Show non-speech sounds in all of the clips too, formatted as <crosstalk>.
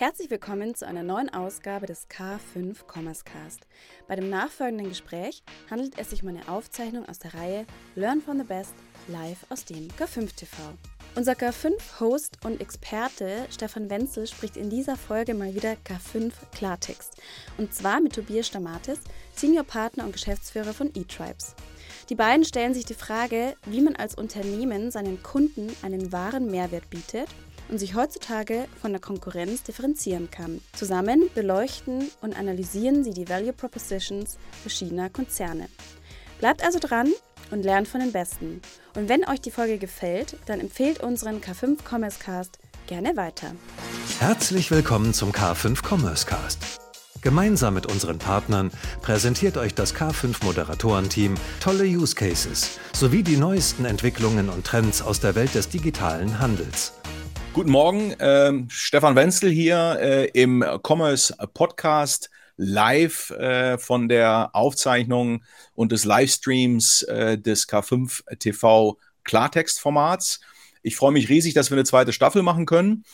Herzlich willkommen zu einer neuen Ausgabe des K5 Commerce Cast. Bei dem nachfolgenden Gespräch handelt es sich um eine Aufzeichnung aus der Reihe Learn from the Best live aus dem K5 TV. Unser K5-Host und Experte Stefan Wenzel spricht in dieser Folge mal wieder K5 Klartext. Und zwar mit Tobias Stamatis, Senior Partner und Geschäftsführer von eTribes. Die beiden stellen sich die Frage, wie man als Unternehmen seinen Kunden einen wahren Mehrwert bietet und sich heutzutage von der Konkurrenz differenzieren kann. Zusammen beleuchten und analysieren sie die Value Propositions verschiedener Konzerne. Bleibt also dran und lernt von den Besten. Und wenn euch die Folge gefällt, dann empfehlt unseren K5 Commerce Cast gerne weiter. Herzlich willkommen zum K5 Commerce Cast. Gemeinsam mit unseren Partnern präsentiert euch das K5 Moderatorenteam tolle Use Cases sowie die neuesten Entwicklungen und Trends aus der Welt des digitalen Handels. Guten Morgen, äh, Stefan Wenzel hier äh, im Commerce Podcast live äh, von der Aufzeichnung und des Livestreams äh, des K5 TV Klartextformats. Ich freue mich riesig, dass wir eine zweite Staffel machen können.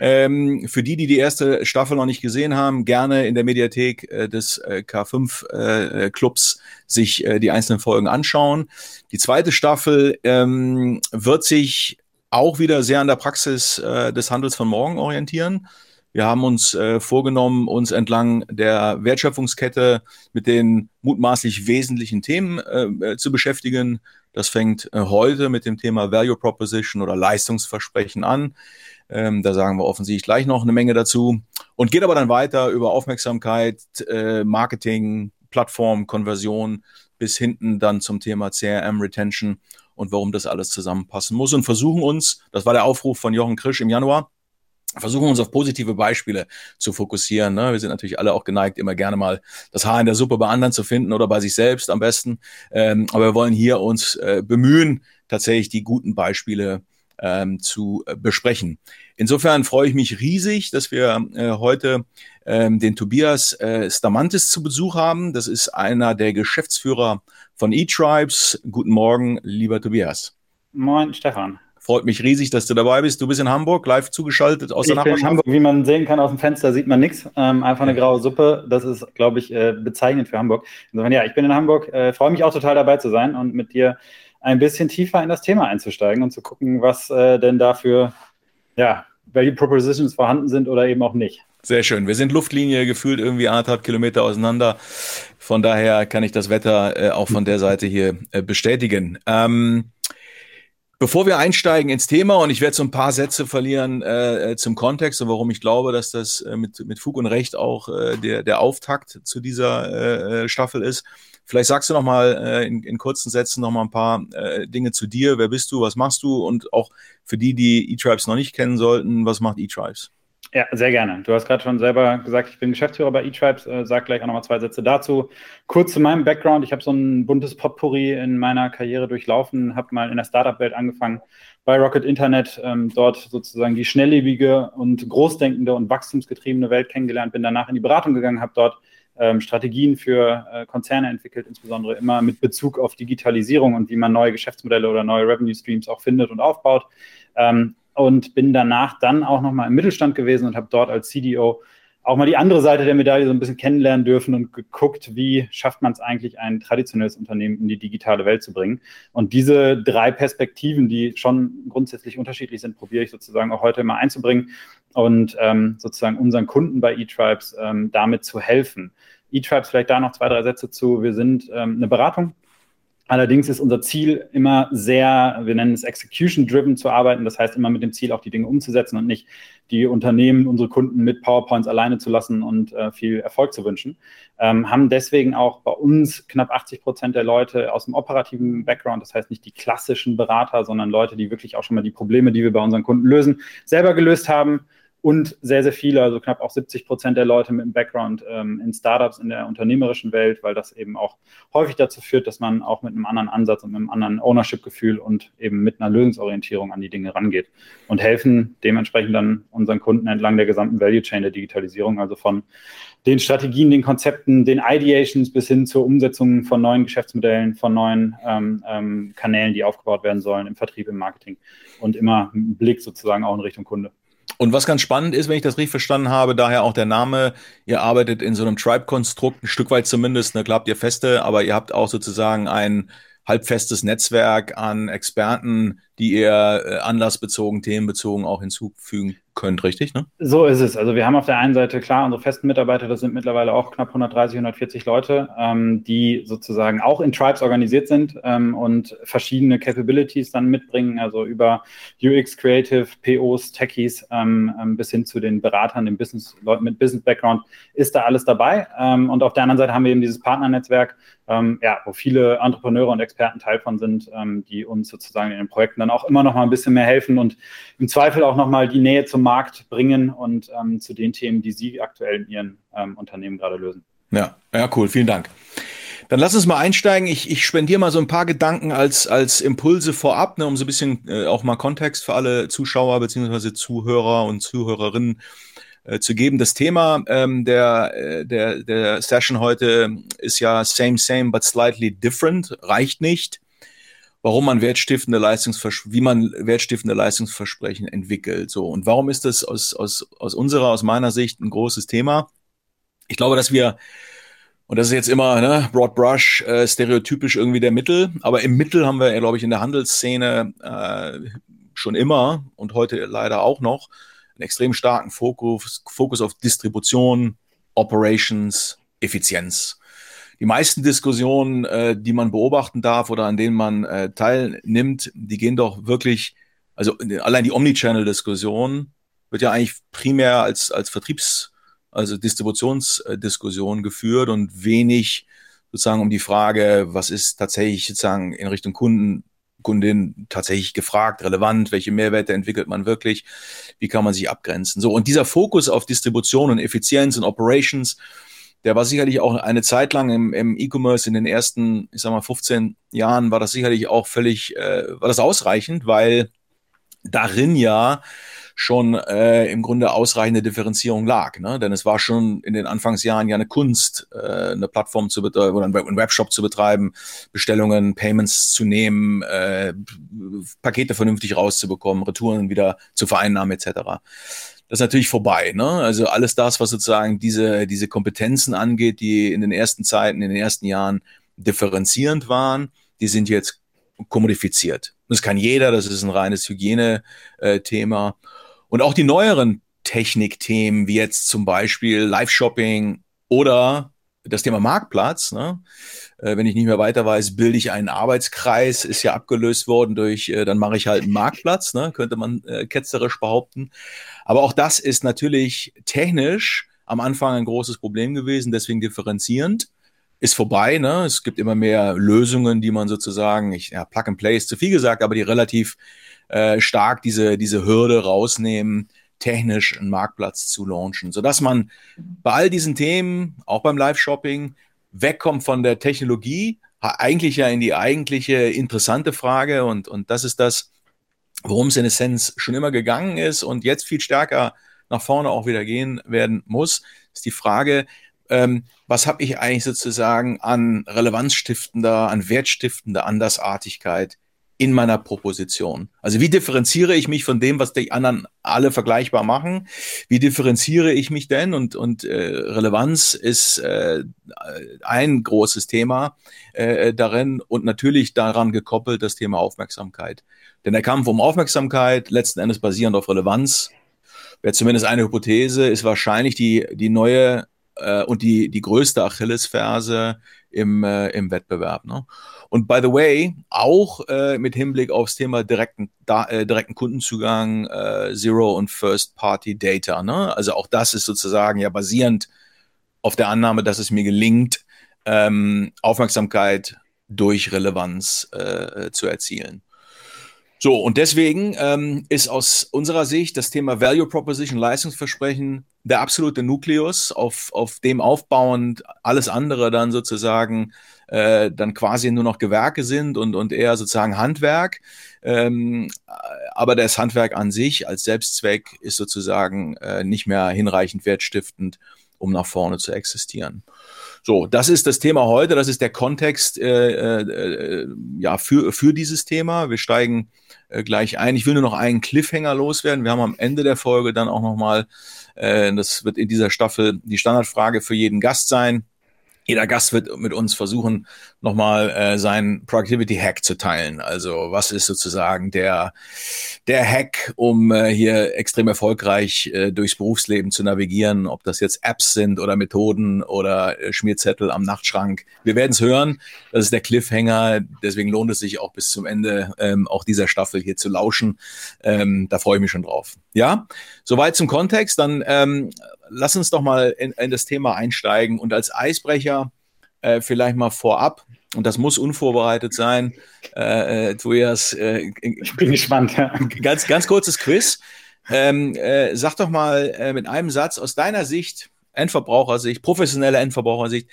Ähm, für die, die die erste Staffel noch nicht gesehen haben, gerne in der Mediathek äh, des äh, K5 äh, Clubs sich äh, die einzelnen Folgen anschauen. Die zweite Staffel ähm, wird sich auch wieder sehr an der Praxis äh, des Handels von morgen orientieren. Wir haben uns äh, vorgenommen, uns entlang der Wertschöpfungskette mit den mutmaßlich wesentlichen Themen äh, zu beschäftigen. Das fängt äh, heute mit dem Thema Value Proposition oder Leistungsversprechen an. Ähm, da sagen wir offensichtlich gleich noch eine Menge dazu. Und geht aber dann weiter über Aufmerksamkeit, äh, Marketing, Plattform, Konversion bis hinten dann zum Thema CRM Retention und warum das alles zusammenpassen muss und versuchen uns, das war der Aufruf von Jochen Krisch im Januar, versuchen uns auf positive Beispiele zu fokussieren. Ne? Wir sind natürlich alle auch geneigt, immer gerne mal das Haar in der Suppe bei anderen zu finden oder bei sich selbst am besten. Ähm, aber wir wollen hier uns äh, bemühen, tatsächlich die guten Beispiele ähm, zu äh, besprechen. Insofern freue ich mich riesig, dass wir äh, heute ähm, den Tobias äh, Stamantis zu Besuch haben. Das ist einer der Geschäftsführer von eTribes. Guten Morgen, lieber Tobias. Moin, Stefan. Freut mich riesig, dass du dabei bist. Du bist in Hamburg, live zugeschaltet aus ich der Nachbarschaft. in Hamburg, wie man sehen kann aus dem Fenster, sieht man nichts. Ähm, einfach eine graue Suppe. Das ist, glaube ich, äh, bezeichnend für Hamburg. Insofern, ja, ich bin in Hamburg, äh, freue mich auch total dabei zu sein und mit dir ein bisschen tiefer in das Thema einzusteigen und zu gucken, was äh, denn dafür, ja, Value Propositions vorhanden sind oder eben auch nicht. Sehr schön. Wir sind Luftlinie gefühlt irgendwie anderthalb Kilometer auseinander. Von daher kann ich das Wetter äh, auch von der Seite hier äh, bestätigen. Ähm, Bevor wir einsteigen ins Thema und ich werde so ein paar Sätze verlieren äh, äh, zum Kontext und warum ich glaube, dass das äh, mit, mit Fug und Recht auch äh, der, der Auftakt zu dieser Staffel ist. Vielleicht sagst du noch mal äh, in, in kurzen Sätzen noch mal ein paar äh, Dinge zu dir. Wer bist du? Was machst du? Und auch für die, die eTribes noch nicht kennen sollten, was macht eTribes? Ja, sehr gerne. Du hast gerade schon selber gesagt, ich bin Geschäftsführer bei eTribes. Äh, sag gleich auch nochmal zwei Sätze dazu. Kurz zu meinem Background. Ich habe so ein buntes Potpourri in meiner Karriere durchlaufen, habe mal in der Startup-Welt angefangen bei Rocket Internet, ähm, dort sozusagen die schnelllebige und großdenkende und wachstumsgetriebene Welt kennengelernt, bin danach in die Beratung gegangen, habe dort ähm, Strategien für äh, Konzerne entwickelt, insbesondere immer mit Bezug auf Digitalisierung und wie man neue Geschäftsmodelle oder neue Revenue Streams auch findet und aufbaut. Ähm, und bin danach dann auch nochmal im Mittelstand gewesen und habe dort als CDO auch mal die andere Seite der Medaille so ein bisschen kennenlernen dürfen und geguckt, wie schafft man es eigentlich, ein traditionelles Unternehmen in die digitale Welt zu bringen. Und diese drei Perspektiven, die schon grundsätzlich unterschiedlich sind, probiere ich sozusagen auch heute mal einzubringen und ähm, sozusagen unseren Kunden bei eTribes ähm, damit zu helfen. eTribes, vielleicht da noch zwei, drei Sätze zu. Wir sind ähm, eine Beratung Allerdings ist unser Ziel immer sehr, wir nennen es execution-driven zu arbeiten. Das heißt immer mit dem Ziel, auch die Dinge umzusetzen und nicht die Unternehmen, unsere Kunden mit PowerPoints alleine zu lassen und äh, viel Erfolg zu wünschen. Ähm, haben deswegen auch bei uns knapp 80 Prozent der Leute aus dem operativen Background, das heißt nicht die klassischen Berater, sondern Leute, die wirklich auch schon mal die Probleme, die wir bei unseren Kunden lösen, selber gelöst haben und sehr, sehr viele, also knapp auch 70 Prozent der Leute mit einem Background ähm, in Startups in der unternehmerischen Welt, weil das eben auch häufig dazu führt, dass man auch mit einem anderen Ansatz und mit einem anderen Ownership-Gefühl und eben mit einer Lösungsorientierung an die Dinge rangeht und helfen dementsprechend dann unseren Kunden entlang der gesamten Value Chain der Digitalisierung, also von den Strategien, den Konzepten, den Ideations bis hin zur Umsetzung von neuen Geschäftsmodellen, von neuen ähm, ähm, Kanälen, die aufgebaut werden sollen im Vertrieb, im Marketing und immer einen Blick sozusagen auch in Richtung Kunde. Und was ganz spannend ist, wenn ich das richtig verstanden habe, daher auch der Name, ihr arbeitet in so einem Tribe-Konstrukt, ein Stück weit zumindest, ne, klar habt ihr feste, aber ihr habt auch sozusagen ein halbfestes Netzwerk an Experten, die ihr äh, anlassbezogen, themenbezogen auch hinzufügen könnt, richtig? Ne? So ist es. Also wir haben auf der einen Seite klar unsere festen Mitarbeiter, das sind mittlerweile auch knapp 130, 140 Leute, ähm, die sozusagen auch in Tribes organisiert sind ähm, und verschiedene Capabilities dann mitbringen, also über UX, Creative, POs, Techies ähm, ähm, bis hin zu den Beratern, den Business, Leuten mit Business Background, ist da alles dabei. Ähm, und auf der anderen Seite haben wir eben dieses Partnernetzwerk, ähm, ja, wo viele Entrepreneure und Experten Teil von sind, die uns sozusagen in den Projekten dann auch immer noch mal ein bisschen mehr helfen und im Zweifel auch noch mal die Nähe zum Markt bringen und ähm, zu den Themen, die Sie aktuell in Ihren ähm, Unternehmen gerade lösen. Ja, ja, cool. Vielen Dank. Dann lass uns mal einsteigen. Ich, ich spendiere mal so ein paar Gedanken als, als Impulse vorab, ne, um so ein bisschen äh, auch mal Kontext für alle Zuschauer beziehungsweise Zuhörer und Zuhörerinnen äh, zu geben. Das Thema ähm, der, äh, der, der Session heute ist ja same, same, but slightly different. Reicht nicht warum man wertstiftende Leistungsvers wie man wertstiftende Leistungsversprechen entwickelt. So und warum ist das aus, aus, aus unserer, aus meiner Sicht ein großes Thema? Ich glaube, dass wir und das ist jetzt immer ne, Broad Brush, äh, stereotypisch irgendwie der Mittel. Aber im Mittel haben wir, glaube ich, in der Handelsszene äh, schon immer und heute leider auch noch einen extrem starken Fokus, Fokus auf Distribution, Operations, Effizienz die meisten Diskussionen, äh, die man beobachten darf oder an denen man äh, teilnimmt, die gehen doch wirklich, also allein die Omnichannel-Diskussion wird ja eigentlich primär als, als Vertriebs-, also Distributionsdiskussion geführt und wenig sozusagen um die Frage, was ist tatsächlich sozusagen in Richtung Kunden, Kundin tatsächlich gefragt, relevant, welche Mehrwerte entwickelt man wirklich, wie kann man sich abgrenzen. So, und dieser Fokus auf Distribution und Effizienz und Operations, der war sicherlich auch eine Zeit lang im, im E-Commerce in den ersten, ich sag mal, 15 Jahren war das sicherlich auch völlig, äh, war das ausreichend, weil darin ja schon äh, im Grunde ausreichende Differenzierung lag. Ne? Denn es war schon in den Anfangsjahren ja eine Kunst, äh, eine Plattform zu betreiben oder einen Webshop zu betreiben, Bestellungen, Payments zu nehmen, äh, Pakete vernünftig rauszubekommen, Retouren wieder zu vereinnahmen etc das ist natürlich vorbei. Ne? Also alles das, was sozusagen diese, diese Kompetenzen angeht, die in den ersten Zeiten, in den ersten Jahren differenzierend waren, die sind jetzt kommodifiziert. Das kann jeder, das ist ein reines Hygiene-Thema. Und auch die neueren Technikthemen, wie jetzt zum Beispiel Live-Shopping oder das Thema Marktplatz, ne? äh, wenn ich nicht mehr weiter weiß, bilde ich einen Arbeitskreis, ist ja abgelöst worden durch, äh, dann mache ich halt einen Marktplatz, ne? könnte man äh, ketzerisch behaupten. Aber auch das ist natürlich technisch am Anfang ein großes Problem gewesen, deswegen differenzierend. Ist vorbei, ne? Es gibt immer mehr Lösungen, die man sozusagen, ich, ja, Plug and Play ist zu viel gesagt, aber die relativ äh, stark diese, diese Hürde rausnehmen, technisch einen Marktplatz zu launchen, sodass man bei all diesen Themen, auch beim Live-Shopping, wegkommt von der Technologie, eigentlich ja in die eigentliche interessante Frage. Und, und das ist das, worum es in Essenz schon immer gegangen ist und jetzt viel stärker nach vorne auch wieder gehen werden muss, ist die Frage, ähm, was habe ich eigentlich sozusagen an relevanzstiftender, an wertstiftender Andersartigkeit in meiner Proposition. Also wie differenziere ich mich von dem, was die anderen alle vergleichbar machen? Wie differenziere ich mich denn? Und, und äh, Relevanz ist äh, ein großes Thema äh, darin und natürlich daran gekoppelt das Thema Aufmerksamkeit. Denn der Kampf um Aufmerksamkeit, letzten Endes basierend auf Relevanz, wäre zumindest eine Hypothese, ist wahrscheinlich die, die neue äh, und die, die größte Achillesferse im, äh, im Wettbewerb. Ne? Und by the way, auch äh, mit Hinblick aufs Thema direkten, da, äh, direkten Kundenzugang, äh, Zero und First-Party-Data. Ne? Also auch das ist sozusagen ja basierend auf der Annahme, dass es mir gelingt, ähm, Aufmerksamkeit durch Relevanz äh, zu erzielen. So, und deswegen ähm, ist aus unserer Sicht das Thema Value Proposition, Leistungsversprechen der absolute Nukleus, auf, auf dem aufbauend alles andere dann sozusagen äh, dann quasi nur noch Gewerke sind und, und eher sozusagen Handwerk. Ähm, aber das Handwerk an sich als Selbstzweck ist sozusagen äh, nicht mehr hinreichend wertstiftend um nach vorne zu existieren. So, das ist das Thema heute, das ist der Kontext äh, äh, ja, für, für dieses Thema. Wir steigen äh, gleich ein. Ich will nur noch einen Cliffhanger loswerden. Wir haben am Ende der Folge dann auch nochmal, äh, das wird in dieser Staffel die Standardfrage für jeden Gast sein jeder Gast wird mit uns versuchen, nochmal äh, seinen Productivity-Hack zu teilen. Also was ist sozusagen der, der Hack, um äh, hier extrem erfolgreich äh, durchs Berufsleben zu navigieren, ob das jetzt Apps sind oder Methoden oder äh, Schmierzettel am Nachtschrank. Wir werden es hören. Das ist der Cliffhanger. Deswegen lohnt es sich auch bis zum Ende ähm, auch dieser Staffel hier zu lauschen. Ähm, da freue ich mich schon drauf. Ja, soweit zum Kontext. Dann ähm, lass uns doch mal in, in das Thema einsteigen und als Eisbrecher äh, vielleicht mal vorab, und das muss unvorbereitet sein, äh, äh Tobias. Äh, ich bin gespannt. Ja. Ganz, ganz kurzes Quiz. Ähm, äh, sag doch mal äh, mit einem Satz aus deiner Sicht, Endverbrauchersicht, professionelle Endverbrauchersicht,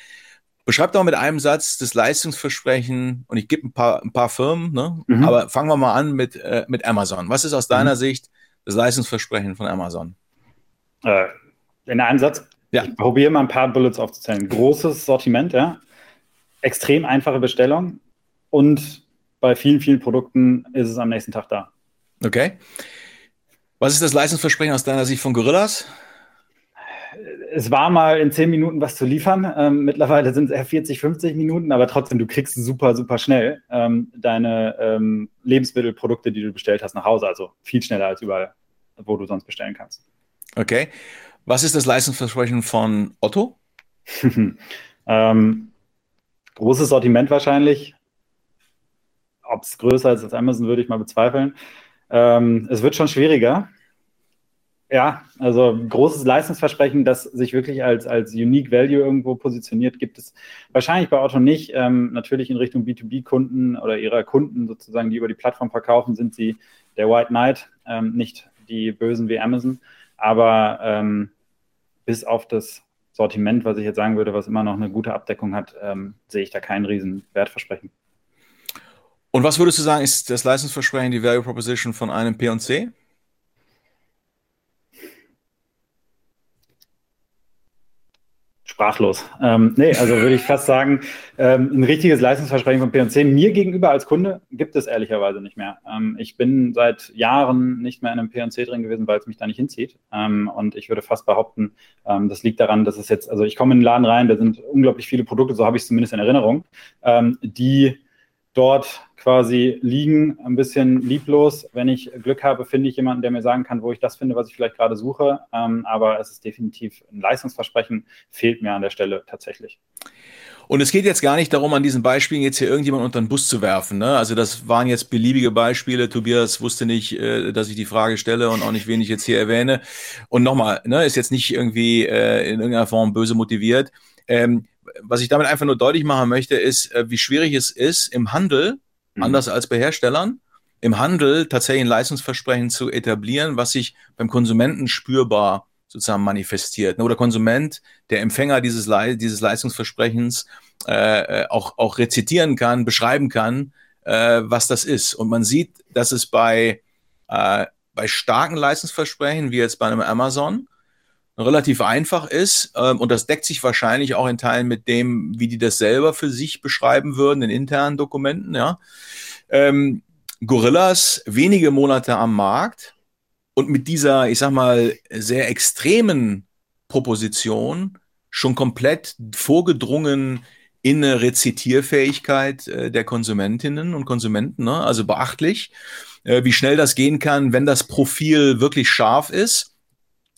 beschreib doch mit einem Satz das Leistungsversprechen und ich gebe ein paar, ein paar Firmen, ne? Mhm. aber fangen wir mal an mit, äh, mit Amazon. Was ist aus deiner mhm. Sicht das Leistungsversprechen von Amazon? Äh, in einem Satz. Ja. Ich probiere mal ein paar Bullets aufzuzählen. Großes Sortiment, ja. Extrem einfache Bestellung und bei vielen, vielen Produkten ist es am nächsten Tag da. Okay. Was ist das Leistungsversprechen aus deiner Sicht von Gorillas? Es war mal in 10 Minuten was zu liefern. Ähm, mittlerweile sind es eher 40, 50 Minuten, aber trotzdem, du kriegst super, super schnell ähm, deine ähm, Lebensmittelprodukte, die du bestellt hast, nach Hause. Also viel schneller als überall, wo du sonst bestellen kannst. Okay. Was ist das Leistungsversprechen von Otto? <laughs> ähm, großes Sortiment wahrscheinlich. Ob es größer ist als Amazon, würde ich mal bezweifeln. Ähm, es wird schon schwieriger. Ja, also großes Leistungsversprechen, das sich wirklich als, als Unique Value irgendwo positioniert, gibt es wahrscheinlich bei Otto nicht. Ähm, natürlich in Richtung B2B-Kunden oder ihrer Kunden sozusagen, die über die Plattform verkaufen, sind sie der White Knight, ähm, nicht die Bösen wie Amazon. Aber ähm, bis auf das Sortiment, was ich jetzt sagen würde, was immer noch eine gute Abdeckung hat, ähm, sehe ich da keinen riesen Wertversprechen. Und was würdest du sagen, ist das Leistungsversprechen, die Value Proposition von einem P&C? Sprachlos. Ähm, nee, also würde ich fast sagen, ähm, ein richtiges Leistungsversprechen von P&C mir gegenüber als Kunde gibt es ehrlicherweise nicht mehr. Ähm, ich bin seit Jahren nicht mehr in einem P&C drin gewesen, weil es mich da nicht hinzieht. Ähm, und ich würde fast behaupten, ähm, das liegt daran, dass es jetzt, also ich komme in den Laden rein, da sind unglaublich viele Produkte, so habe ich es zumindest in Erinnerung, ähm, die dort quasi liegen, ein bisschen lieblos. Wenn ich Glück habe, finde ich jemanden, der mir sagen kann, wo ich das finde, was ich vielleicht gerade suche. Ähm, aber es ist definitiv ein Leistungsversprechen, fehlt mir an der Stelle tatsächlich. Und es geht jetzt gar nicht darum, an diesen Beispielen jetzt hier irgendjemand unter den Bus zu werfen. Ne? Also das waren jetzt beliebige Beispiele. Tobias wusste nicht, äh, dass ich die Frage stelle und auch nicht, wen ich jetzt hier erwähne. Und nochmal, ne, ist jetzt nicht irgendwie äh, in irgendeiner Form böse motiviert. Ähm, was ich damit einfach nur deutlich machen möchte, ist, äh, wie schwierig es ist, im Handel, mhm. anders als bei Herstellern, im Handel tatsächlich ein Leistungsversprechen zu etablieren, was sich beim Konsumenten spürbar sozusagen manifestiert. Oder Konsument, der Empfänger dieses, Le dieses Leistungsversprechens äh, äh, auch, auch rezitieren kann, beschreiben kann, äh, was das ist. Und man sieht, dass es bei, äh, bei starken Leistungsversprechen, wie jetzt bei einem Amazon, relativ einfach ist ähm, und das deckt sich wahrscheinlich auch in Teilen mit dem, wie die das selber für sich beschreiben würden in internen Dokumenten. Ja. Ähm, Gorillas wenige Monate am Markt und mit dieser, ich sag mal, sehr extremen Proposition schon komplett vorgedrungen in eine Rezitierfähigkeit äh, der Konsumentinnen und Konsumenten. Ne? Also beachtlich, äh, wie schnell das gehen kann, wenn das Profil wirklich scharf ist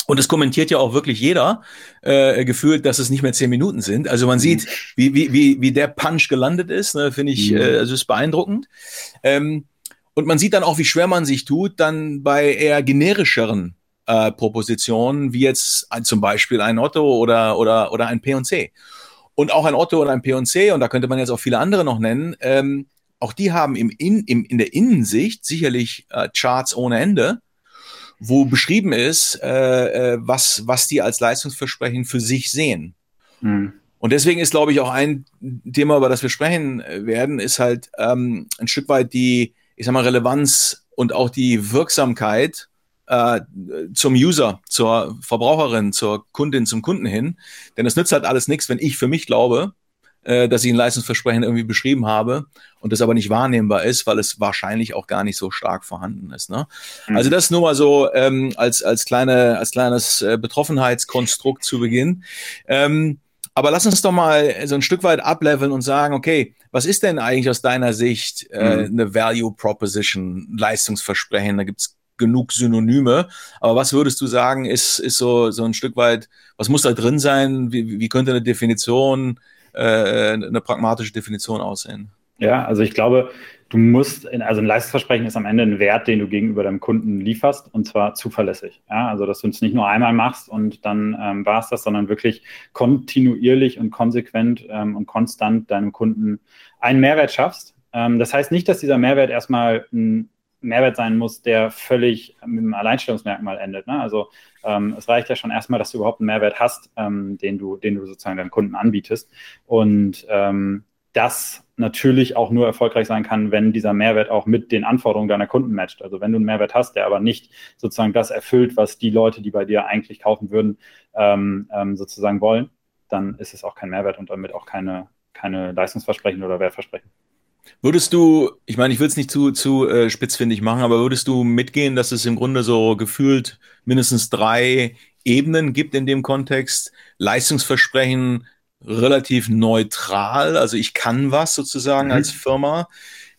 und es kommentiert ja auch wirklich jeder äh, gefühlt, dass es nicht mehr zehn Minuten sind. Also man sieht, wie, wie, wie, wie der Punch gelandet ist, ne, finde ich, äh, also ist beeindruckend. Ähm, und man sieht dann auch, wie schwer man sich tut, dann bei eher generischeren äh, Propositionen, wie jetzt ein, zum Beispiel ein Otto oder, oder, oder ein P&C. Und auch ein Otto oder ein P&C, und da könnte man jetzt auch viele andere noch nennen, ähm, auch die haben im, in, im, in der Innensicht sicherlich äh, Charts ohne Ende wo beschrieben ist, äh, äh, was, was die als Leistungsversprechen für sich sehen. Mhm. Und deswegen ist, glaube ich, auch ein Thema, über das wir sprechen werden, ist halt ähm, ein Stück weit die, ich sag mal, Relevanz und auch die Wirksamkeit äh, zum User, zur Verbraucherin, zur Kundin, zum Kunden hin. Denn es nützt halt alles nichts, wenn ich für mich glaube, äh, dass ich ein Leistungsversprechen irgendwie beschrieben habe und das aber nicht wahrnehmbar ist, weil es wahrscheinlich auch gar nicht so stark vorhanden ist. Ne? Mhm. Also das nur mal so ähm, als, als, kleine, als kleines äh, Betroffenheitskonstrukt zu Beginn. Ähm, aber lass uns doch mal so ein Stück weit ableveln und sagen, okay, was ist denn eigentlich aus deiner Sicht äh, mhm. eine Value Proposition, Leistungsversprechen? Da gibt's genug Synonyme. Aber was würdest du sagen, ist, ist so, so ein Stück weit, was muss da drin sein? Wie, wie könnte eine Definition äh, eine pragmatische Definition aussehen. Ja, also ich glaube, du musst, in, also ein Leistungsversprechen ist am Ende ein Wert, den du gegenüber deinem Kunden lieferst und zwar zuverlässig. Ja, also dass du es nicht nur einmal machst und dann ähm, war es das, sondern wirklich kontinuierlich und konsequent ähm, und konstant deinem Kunden einen Mehrwert schaffst. Ähm, das heißt nicht, dass dieser Mehrwert erstmal ein Mehrwert sein muss, der völlig mit einem Alleinstellungsmerkmal endet. Ne? Also ähm, es reicht ja schon erstmal, dass du überhaupt einen Mehrwert hast, ähm, den, du, den du sozusagen deinem Kunden anbietest. Und ähm, das natürlich auch nur erfolgreich sein kann, wenn dieser Mehrwert auch mit den Anforderungen deiner Kunden matcht. Also wenn du einen Mehrwert hast, der aber nicht sozusagen das erfüllt, was die Leute, die bei dir eigentlich kaufen würden, ähm, ähm, sozusagen wollen, dann ist es auch kein Mehrwert und damit auch keine, keine Leistungsversprechen oder Wertversprechen. Würdest du, ich meine, ich will es nicht zu, zu äh, spitzfindig machen, aber würdest du mitgehen, dass es im Grunde so gefühlt mindestens drei Ebenen gibt in dem Kontext? Leistungsversprechen relativ neutral, also ich kann was sozusagen mhm. als Firma.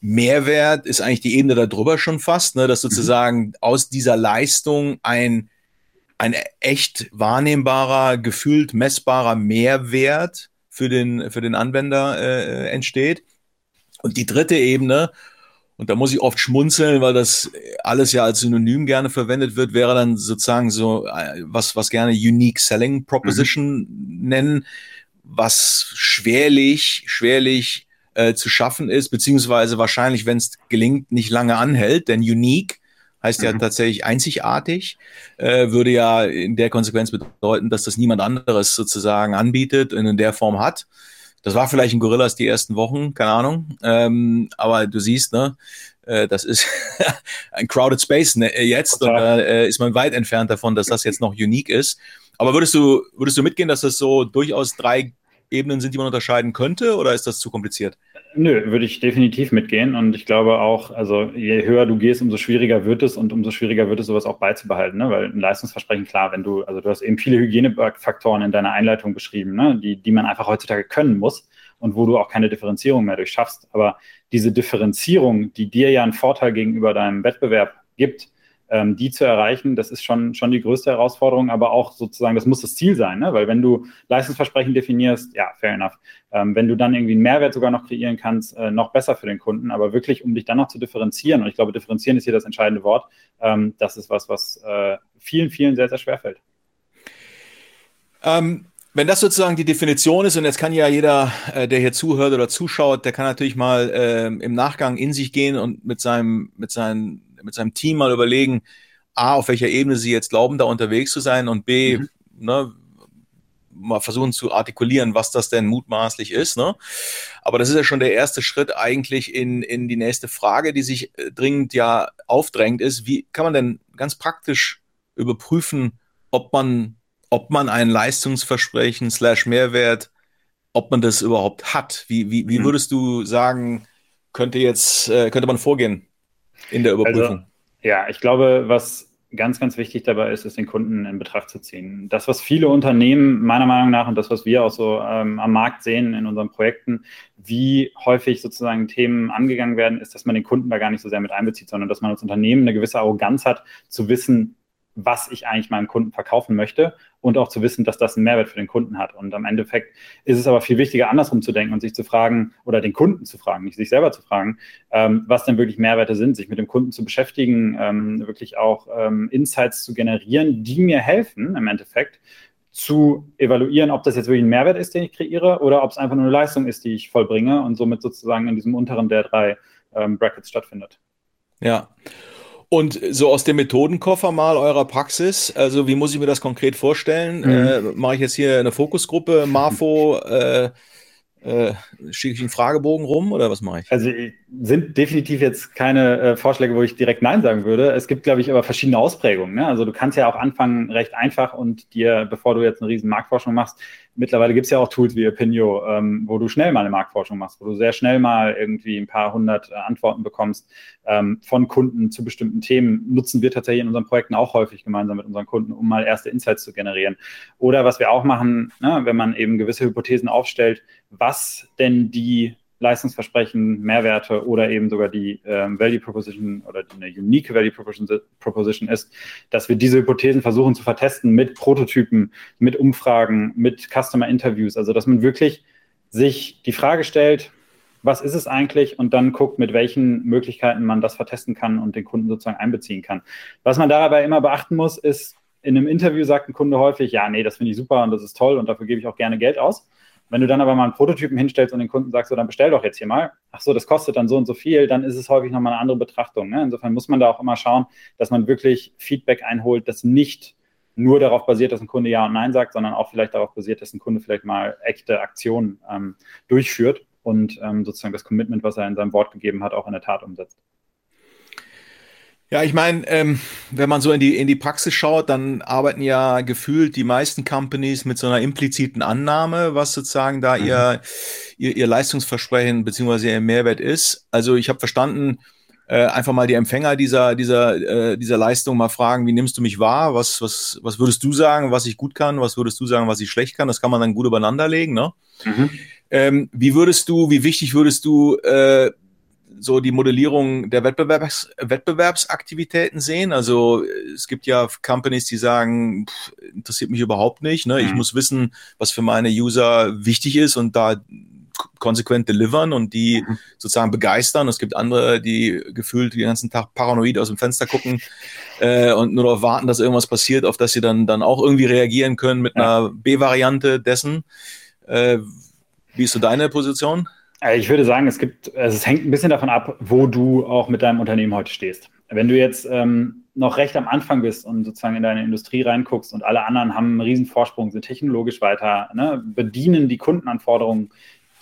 Mehrwert ist eigentlich die Ebene darüber schon fast, ne, dass mhm. sozusagen mhm. aus dieser Leistung ein, ein echt wahrnehmbarer, gefühlt messbarer Mehrwert für den, für den Anwender äh, entsteht. Und die dritte Ebene, und da muss ich oft schmunzeln, weil das alles ja als Synonym gerne verwendet wird, wäre dann sozusagen so äh, was, was gerne Unique Selling Proposition mhm. nennen, was schwerlich, schwerlich äh, zu schaffen ist, beziehungsweise wahrscheinlich, wenn es gelingt, nicht lange anhält, denn Unique heißt ja mhm. tatsächlich einzigartig, äh, würde ja in der Konsequenz bedeuten, dass das niemand anderes sozusagen anbietet und in der Form hat. Das war vielleicht ein Gorillas die ersten Wochen, keine Ahnung. Ähm, aber du siehst, ne, äh, das ist <laughs> ein crowded space ne, jetzt und da äh, ist man weit entfernt davon, dass das jetzt noch unique ist. Aber würdest du, würdest du mitgehen, dass das so durchaus drei Ebenen sind, die man unterscheiden könnte, oder ist das zu kompliziert? Nö, würde ich definitiv mitgehen. Und ich glaube auch, also je höher du gehst, umso schwieriger wird es und umso schwieriger wird es, sowas auch beizubehalten. Ne? Weil ein Leistungsversprechen, klar, wenn du, also du hast eben viele Hygienefaktoren in deiner Einleitung beschrieben, ne? die, die man einfach heutzutage können muss und wo du auch keine Differenzierung mehr durchschaffst. Aber diese Differenzierung, die dir ja einen Vorteil gegenüber deinem Wettbewerb gibt, ähm, die zu erreichen, das ist schon, schon die größte Herausforderung, aber auch sozusagen, das muss das Ziel sein, ne? weil wenn du Leistungsversprechen definierst, ja, fair enough. Ähm, wenn du dann irgendwie einen Mehrwert sogar noch kreieren kannst, äh, noch besser für den Kunden, aber wirklich, um dich dann noch zu differenzieren, und ich glaube, differenzieren ist hier das entscheidende Wort, ähm, das ist was, was äh, vielen, vielen sehr, sehr schwer fällt. Ähm, wenn das sozusagen die Definition ist, und jetzt kann ja jeder, äh, der hier zuhört oder zuschaut, der kann natürlich mal äh, im Nachgang in sich gehen und mit seinem, mit seinen mit seinem Team mal überlegen, A, auf welcher Ebene sie jetzt glauben, da unterwegs zu sein und B, mhm. ne, mal versuchen zu artikulieren, was das denn mutmaßlich ist. Ne? Aber das ist ja schon der erste Schritt eigentlich in, in die nächste Frage, die sich äh, dringend ja aufdrängt, ist, wie kann man denn ganz praktisch überprüfen, ob man, ob man ein Leistungsversprechen slash Mehrwert, ob man das überhaupt hat? Wie, wie, wie mhm. würdest du sagen, könnte jetzt, äh, könnte man vorgehen? In der Überprüfung? Also, ja, ich glaube, was ganz, ganz wichtig dabei ist, ist den Kunden in Betracht zu ziehen. Das, was viele Unternehmen meiner Meinung nach und das, was wir auch so ähm, am Markt sehen in unseren Projekten, wie häufig sozusagen Themen angegangen werden, ist, dass man den Kunden da gar nicht so sehr mit einbezieht, sondern dass man als Unternehmen eine gewisse Arroganz hat, zu wissen, was ich eigentlich meinem Kunden verkaufen möchte und auch zu wissen, dass das einen Mehrwert für den Kunden hat. Und am Endeffekt ist es aber viel wichtiger, andersrum zu denken und sich zu fragen oder den Kunden zu fragen, nicht sich selber zu fragen, ähm, was denn wirklich Mehrwerte sind, sich mit dem Kunden zu beschäftigen, ähm, wirklich auch ähm, Insights zu generieren, die mir helfen, im Endeffekt zu evaluieren, ob das jetzt wirklich ein Mehrwert ist, den ich kreiere, oder ob es einfach nur eine Leistung ist, die ich vollbringe und somit sozusagen in diesem unteren der drei ähm, Brackets stattfindet. Ja. Und so aus dem Methodenkoffer mal eurer Praxis, also wie muss ich mir das konkret vorstellen? Mhm. Äh, Mache ich jetzt hier eine Fokusgruppe, Marfo, äh, Äh, Schicke ich einen Fragebogen rum oder was mache ich? Also sind definitiv jetzt keine äh, Vorschläge, wo ich direkt Nein sagen würde. Es gibt, glaube ich, aber verschiedene Ausprägungen. Ne? Also du kannst ja auch anfangen recht einfach und dir, bevor du jetzt eine riesen Marktforschung machst, mittlerweile gibt es ja auch Tools wie Opinio, ähm, wo du schnell mal eine Marktforschung machst, wo du sehr schnell mal irgendwie ein paar hundert äh, Antworten bekommst ähm, von Kunden zu bestimmten Themen. Nutzen wir tatsächlich in unseren Projekten auch häufig gemeinsam mit unseren Kunden, um mal erste Insights zu generieren. Oder was wir auch machen, ne, wenn man eben gewisse Hypothesen aufstellt, was denn die Leistungsversprechen, Mehrwerte oder eben sogar die ähm, Value Proposition oder eine unique Value Proposition, Proposition ist, dass wir diese Hypothesen versuchen zu vertesten mit Prototypen, mit Umfragen, mit Customer Interviews. Also dass man wirklich sich die Frage stellt, was ist es eigentlich und dann guckt, mit welchen Möglichkeiten man das vertesten kann und den Kunden sozusagen einbeziehen kann. Was man dabei immer beachten muss, ist, in einem Interview sagt ein Kunde häufig, ja, nee, das finde ich super und das ist toll und dafür gebe ich auch gerne Geld aus. Wenn du dann aber mal einen Prototypen hinstellst und den Kunden sagst, so, dann bestell doch jetzt hier mal, ach so, das kostet dann so und so viel, dann ist es häufig nochmal eine andere Betrachtung. Ne? Insofern muss man da auch immer schauen, dass man wirklich Feedback einholt, das nicht nur darauf basiert, dass ein Kunde Ja und Nein sagt, sondern auch vielleicht darauf basiert, dass ein Kunde vielleicht mal echte Aktionen ähm, durchführt und ähm, sozusagen das Commitment, was er in seinem Wort gegeben hat, auch in der Tat umsetzt. Ja, ich meine, ähm, wenn man so in die, in die Praxis schaut, dann arbeiten ja gefühlt die meisten Companies mit so einer impliziten Annahme, was sozusagen da mhm. ihr, ihr, ihr Leistungsversprechen beziehungsweise ihr Mehrwert ist. Also ich habe verstanden, äh, einfach mal die Empfänger dieser, dieser, äh, dieser Leistung mal fragen, wie nimmst du mich wahr? Was, was, was würdest du sagen, was ich gut kann? Was würdest du sagen, was ich schlecht kann? Das kann man dann gut übereinander legen. Ne? Mhm. Ähm, wie würdest du, wie wichtig würdest du äh, so die Modellierung der Wettbewerbs Wettbewerbsaktivitäten sehen. Also es gibt ja Companies, die sagen, pff, interessiert mich überhaupt nicht. Ne? Ich mhm. muss wissen, was für meine User wichtig ist und da konsequent delivern und die mhm. sozusagen begeistern. Es gibt andere, die gefühlt den ganzen Tag paranoid aus dem Fenster gucken <laughs> äh, und nur darauf warten, dass irgendwas passiert, auf das sie dann, dann auch irgendwie reagieren können mit ja. einer B-Variante dessen. Äh, wie ist so deine Position? Äh, ich würde sagen, es gibt, also es hängt ein bisschen davon ab, wo du auch mit deinem Unternehmen heute stehst. Wenn du jetzt ähm, noch recht am Anfang bist und sozusagen in deine Industrie reinguckst und alle anderen haben einen riesen Vorsprung, sind technologisch weiter, ne, bedienen die Kundenanforderungen,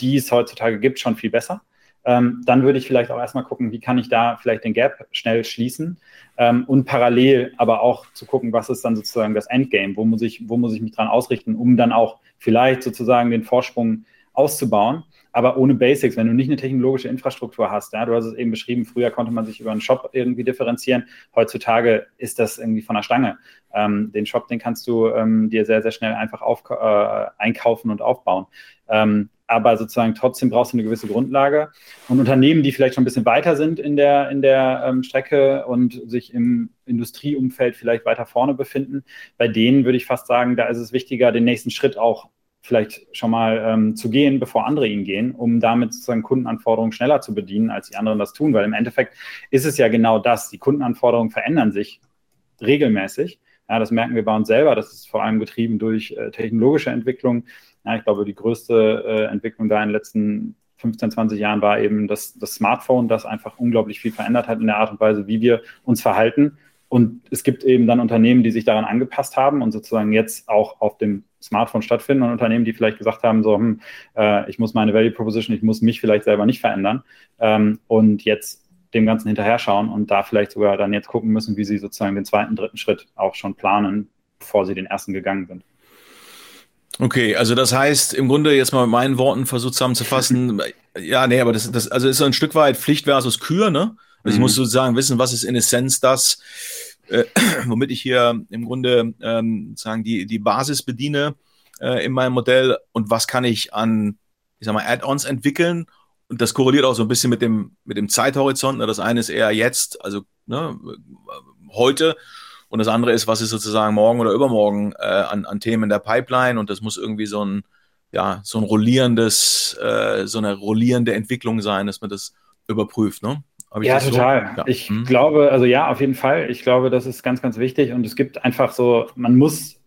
die es heutzutage gibt, schon viel besser. Ähm, dann würde ich vielleicht auch erstmal gucken, wie kann ich da vielleicht den Gap schnell schließen ähm, und parallel aber auch zu gucken, was ist dann sozusagen das Endgame, wo muss ich, wo muss ich mich dran ausrichten, um dann auch vielleicht sozusagen den Vorsprung auszubauen aber ohne Basics, wenn du nicht eine technologische Infrastruktur hast, ja, du hast es eben beschrieben, früher konnte man sich über einen Shop irgendwie differenzieren, heutzutage ist das irgendwie von der Stange. Ähm, den Shop, den kannst du ähm, dir sehr, sehr schnell einfach auf, äh, einkaufen und aufbauen. Ähm, aber sozusagen trotzdem brauchst du eine gewisse Grundlage. Und Unternehmen, die vielleicht schon ein bisschen weiter sind in der, in der ähm, Strecke und sich im Industrieumfeld vielleicht weiter vorne befinden, bei denen würde ich fast sagen, da ist es wichtiger, den nächsten Schritt auch vielleicht schon mal ähm, zu gehen, bevor andere ihn gehen, um damit sozusagen Kundenanforderungen schneller zu bedienen, als die anderen das tun. Weil im Endeffekt ist es ja genau das. Die Kundenanforderungen verändern sich regelmäßig. Ja, das merken wir bei uns selber. Das ist vor allem getrieben durch äh, technologische Entwicklung. Ja, ich glaube, die größte äh, Entwicklung da in den letzten 15, 20 Jahren war eben das, das Smartphone, das einfach unglaublich viel verändert hat in der Art und Weise, wie wir uns verhalten. Und es gibt eben dann Unternehmen, die sich daran angepasst haben und sozusagen jetzt auch auf dem Smartphone stattfinden und Unternehmen, die vielleicht gesagt haben, so, hm, äh, ich muss meine Value Proposition, ich muss mich vielleicht selber nicht verändern ähm, und jetzt dem Ganzen hinterher schauen und da vielleicht sogar dann jetzt gucken müssen, wie sie sozusagen den zweiten, dritten Schritt auch schon planen, bevor sie den ersten gegangen sind. Okay, also das heißt, im Grunde jetzt mal mit meinen Worten versucht zusammenzufassen, <laughs> ja, nee, aber das, das also ist so ein Stück weit Pflicht versus Kür, ne? Also mhm. ich muss sozusagen wissen, was ist in Essenz das, äh, <clears throat> womit ich hier im Grunde ähm, sagen die die Basis bediene äh, in meinem Modell und was kann ich an ich sag mal Add-ons entwickeln und das korreliert auch so ein bisschen mit dem mit dem Zeithorizont. Ne? Das eine ist eher jetzt, also ne, heute und das andere ist, was ist sozusagen morgen oder übermorgen äh, an, an Themen in der Pipeline und das muss irgendwie so ein ja so ein rollierendes äh, so eine rollierende Entwicklung sein, dass man das überprüft, ne? Ja, total. So? Ja. Ich hm. glaube, also ja, auf jeden Fall. Ich glaube, das ist ganz, ganz wichtig. Und es gibt einfach so, man muss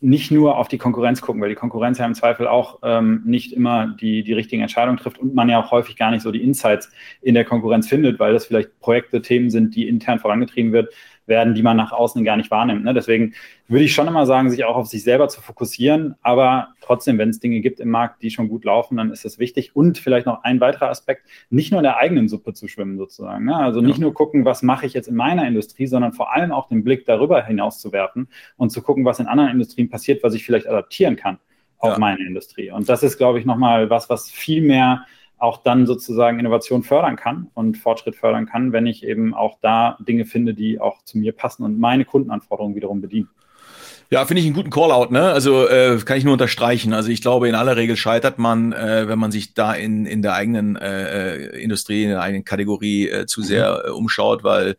nicht nur auf die Konkurrenz gucken, weil die Konkurrenz ja im Zweifel auch ähm, nicht immer die, die richtigen Entscheidungen trifft und man ja auch häufig gar nicht so die Insights in der Konkurrenz findet, weil das vielleicht Projekte, Themen sind, die intern vorangetrieben wird, werden, die man nach außen gar nicht wahrnimmt. Ne? Deswegen würde ich schon immer sagen, sich auch auf sich selber zu fokussieren. Aber trotzdem, wenn es Dinge gibt im Markt, die schon gut laufen, dann ist das wichtig. Und vielleicht noch ein weiterer Aspekt, nicht nur in der eigenen Suppe zu schwimmen sozusagen. Ne? Also nicht ja. nur gucken, was mache ich jetzt in meiner Industrie, sondern vor allem auch den Blick darüber hinaus zu werfen und zu gucken, was in anderen Industrien passiert, was ich vielleicht adaptieren kann auf ja. meine Industrie. Und das ist, glaube ich, nochmal was, was viel mehr auch dann sozusagen Innovation fördern kann und Fortschritt fördern kann, wenn ich eben auch da Dinge finde, die auch zu mir passen und meine Kundenanforderungen wiederum bedienen. Ja, finde ich einen guten Callout, ne? Also äh, kann ich nur unterstreichen. Also ich glaube, in aller Regel scheitert man, äh, wenn man sich da in, in der eigenen äh, äh Industrie, in der eigenen Kategorie äh, zu sehr äh, umschaut, weil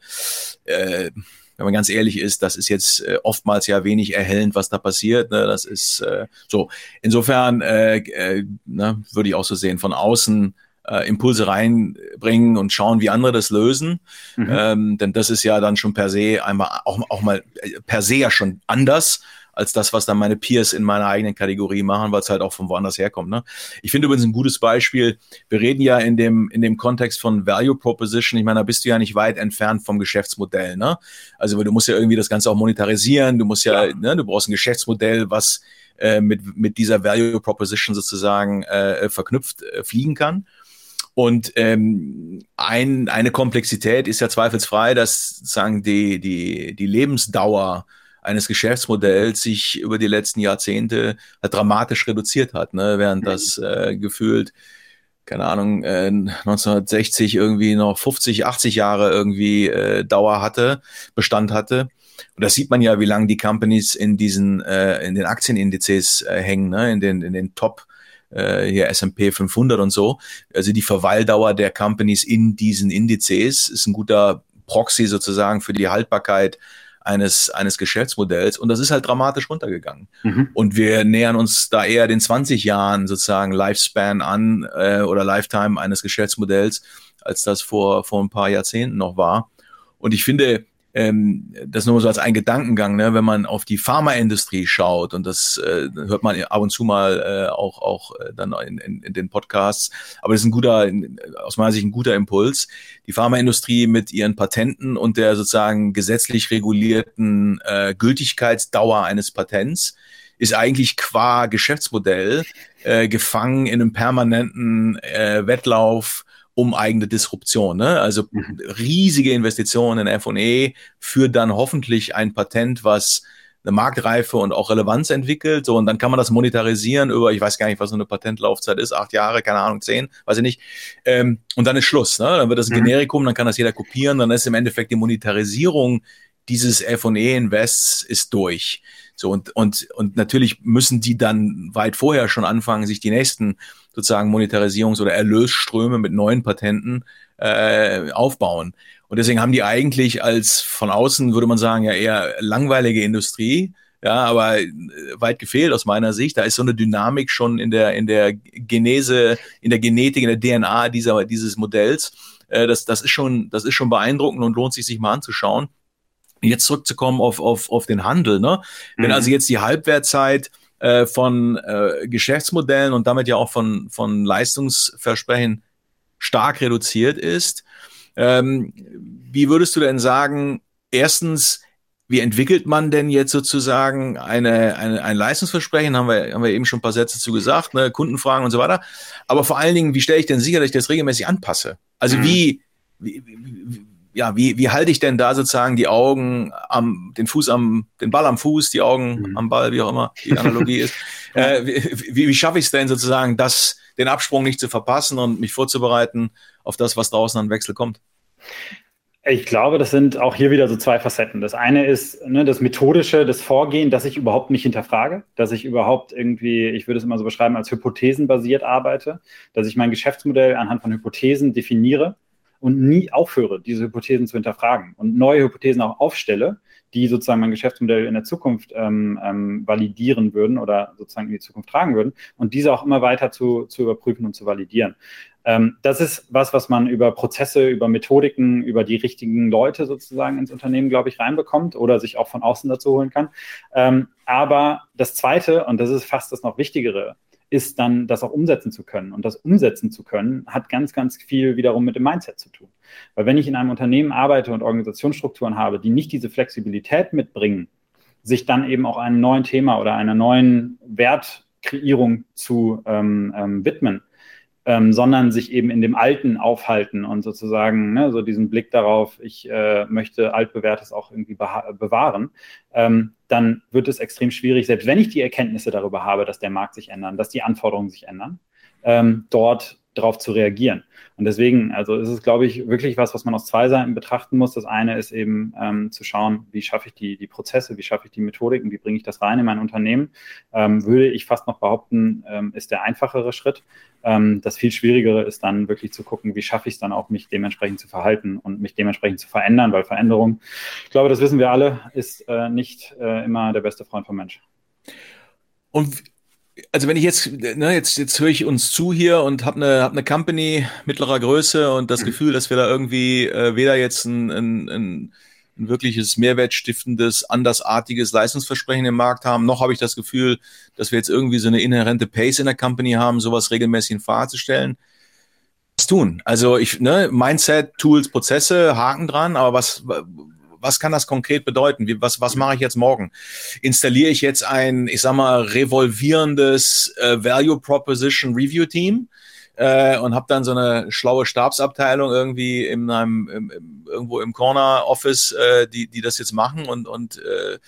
äh, wenn man ganz ehrlich ist, das ist jetzt äh, oftmals ja wenig erhellend, was da passiert. Ne? Das ist äh, so. Insofern äh, äh, ne, würde ich auch so sehen, von außen äh, Impulse reinbringen und schauen, wie andere das lösen. Mhm. Ähm, denn das ist ja dann schon per se einmal auch, auch mal äh, per se ja schon anders als das, was dann meine Peers in meiner eigenen Kategorie machen, weil es halt auch von woanders herkommt. Ne? Ich finde übrigens ein gutes Beispiel. Wir reden ja in dem, in dem Kontext von Value Proposition. Ich meine, da bist du ja nicht weit entfernt vom Geschäftsmodell. Ne? Also du musst ja irgendwie das Ganze auch monetarisieren. Du musst ja, ja. Ne, du brauchst ein Geschäftsmodell, was äh, mit, mit dieser Value Proposition sozusagen äh, verknüpft äh, fliegen kann. Und ähm, ein, eine Komplexität ist ja zweifelsfrei, dass sozusagen die, die, die Lebensdauer eines Geschäftsmodells sich über die letzten Jahrzehnte dramatisch reduziert hat, ne? während das äh, gefühlt keine Ahnung, äh, 1960 irgendwie noch 50, 80 Jahre irgendwie äh, Dauer hatte, Bestand hatte. Und das sieht man ja, wie lange die Companies in diesen, äh, in den Aktienindizes äh, hängen, ne? in den, in den Top, äh, hier S&P 500 und so. Also die Verweildauer der Companies in diesen Indizes ist ein guter Proxy sozusagen für die Haltbarkeit eines, eines Geschäftsmodells. Und das ist halt dramatisch runtergegangen. Mhm. Und wir nähern uns da eher den 20 Jahren sozusagen Lifespan an äh, oder Lifetime eines Geschäftsmodells, als das vor, vor ein paar Jahrzehnten noch war. Und ich finde, ähm, das nur so als ein Gedankengang, ne? wenn man auf die Pharmaindustrie schaut und das äh, hört man ab und zu mal äh, auch auch äh, dann in, in, in den Podcasts, aber das ist ein guter, aus meiner Sicht ein guter Impuls. Die Pharmaindustrie mit ihren Patenten und der sozusagen gesetzlich regulierten äh, Gültigkeitsdauer eines Patents ist eigentlich qua Geschäftsmodell äh, gefangen in einem permanenten äh, Wettlauf um eigene Disruption. Ne? Also mhm. riesige Investitionen in F&E für dann hoffentlich ein Patent, was eine Marktreife und auch Relevanz entwickelt. So, und dann kann man das monetarisieren über, ich weiß gar nicht, was so eine Patentlaufzeit ist, acht Jahre, keine Ahnung, zehn, weiß ich nicht. Ähm, und dann ist Schluss. Ne? Dann wird das ein mhm. Generikum, dann kann das jeder kopieren, dann ist im Endeffekt die Monetarisierung dieses F&E-Invests ist durch. So, und, und, und natürlich müssen die dann weit vorher schon anfangen, sich die nächsten sozusagen Monetarisierungs- oder Erlösströme mit neuen Patenten äh, aufbauen. Und deswegen haben die eigentlich als von außen, würde man sagen, ja eher langweilige Industrie, ja, aber äh, weit gefehlt aus meiner Sicht. Da ist so eine Dynamik schon in der, in der Genese, in der Genetik, in der DNA dieser, dieses Modells. Äh, das, das ist schon, das ist schon beeindruckend und lohnt sich, sich mal anzuschauen. Jetzt zurückzukommen auf, auf, auf den Handel, ne? Wenn mhm. also jetzt die Halbwertzeit äh, von äh, Geschäftsmodellen und damit ja auch von, von Leistungsversprechen stark reduziert ist. Ähm, wie würdest du denn sagen, erstens, wie entwickelt man denn jetzt sozusagen eine, eine, ein Leistungsversprechen? Haben wir, haben wir eben schon ein paar Sätze zu gesagt, ne? Kundenfragen und so weiter. Aber vor allen Dingen, wie stelle ich denn sicher, dass ich das regelmäßig anpasse? Also mhm. wie, wie, wie, ja, wie, wie halte ich denn da sozusagen die Augen am, den Fuß am, den Ball am Fuß, die Augen mhm. am Ball, wie auch immer die Analogie ist. <laughs> Äh, wie, wie schaffe ich es denn sozusagen, das, den Absprung nicht zu verpassen und mich vorzubereiten auf das, was draußen an Wechsel kommt? Ich glaube, das sind auch hier wieder so zwei Facetten. Das eine ist ne, das methodische, das Vorgehen, dass ich überhaupt nicht hinterfrage, dass ich überhaupt irgendwie, ich würde es immer so beschreiben, als hypothesenbasiert arbeite, dass ich mein Geschäftsmodell anhand von Hypothesen definiere und nie aufhöre, diese Hypothesen zu hinterfragen und neue Hypothesen auch aufstelle, die sozusagen mein Geschäftsmodell in der Zukunft ähm, ähm, validieren würden oder sozusagen in die Zukunft tragen würden und diese auch immer weiter zu, zu überprüfen und zu validieren. Ähm, das ist was, was man über Prozesse, über Methodiken, über die richtigen Leute sozusagen ins Unternehmen, glaube ich, reinbekommt oder sich auch von außen dazu holen kann. Ähm, aber das Zweite, und das ist fast das noch Wichtigere, ist dann, das auch umsetzen zu können. Und das umsetzen zu können, hat ganz, ganz viel wiederum mit dem Mindset zu tun. Weil wenn ich in einem Unternehmen arbeite und Organisationsstrukturen habe, die nicht diese Flexibilität mitbringen, sich dann eben auch einem neuen Thema oder einer neuen Wertkreierung zu ähm, ähm, widmen, ähm, sondern sich eben in dem Alten aufhalten und sozusagen ne, so diesen Blick darauf, ich äh, möchte altbewährtes auch irgendwie bewahren, ähm, dann wird es extrem schwierig, selbst wenn ich die Erkenntnisse darüber habe, dass der Markt sich ändert, dass die Anforderungen sich ändern, ähm, dort darauf zu reagieren. Und deswegen, also ist es, glaube ich, wirklich was, was man aus zwei Seiten betrachten muss. Das eine ist eben ähm, zu schauen, wie schaffe ich die, die Prozesse, wie schaffe ich die Methodiken, wie bringe ich das rein in mein Unternehmen. Ähm, würde ich fast noch behaupten, ähm, ist der einfachere Schritt. Ähm, das viel Schwierigere ist dann wirklich zu gucken, wie schaffe ich es dann auch, mich dementsprechend zu verhalten und mich dementsprechend zu verändern, weil Veränderung, ich glaube, das wissen wir alle, ist äh, nicht äh, immer der beste Freund vom Mensch. Und also wenn ich jetzt, ne, jetzt, jetzt höre ich uns zu hier und habe eine, hab eine Company mittlerer Größe und das mhm. Gefühl, dass wir da irgendwie äh, weder jetzt ein, ein, ein, ein wirkliches mehrwertstiftendes, andersartiges Leistungsversprechen im Markt haben, noch habe ich das Gefühl, dass wir jetzt irgendwie so eine inhärente Pace in der Company haben, sowas regelmäßig in Fahrt zu stellen. Was tun? Also ich, ne, Mindset, Tools, Prozesse, Haken dran, aber was, was kann das konkret bedeuten? Wie, was, was mache ich jetzt morgen? Installiere ich jetzt ein, ich sag mal, revolvierendes äh, Value Proposition Review Team? Äh, und habe dann so eine schlaue Stabsabteilung irgendwie in einem im, im, irgendwo im Corner Office, äh, die die das jetzt machen und und äh,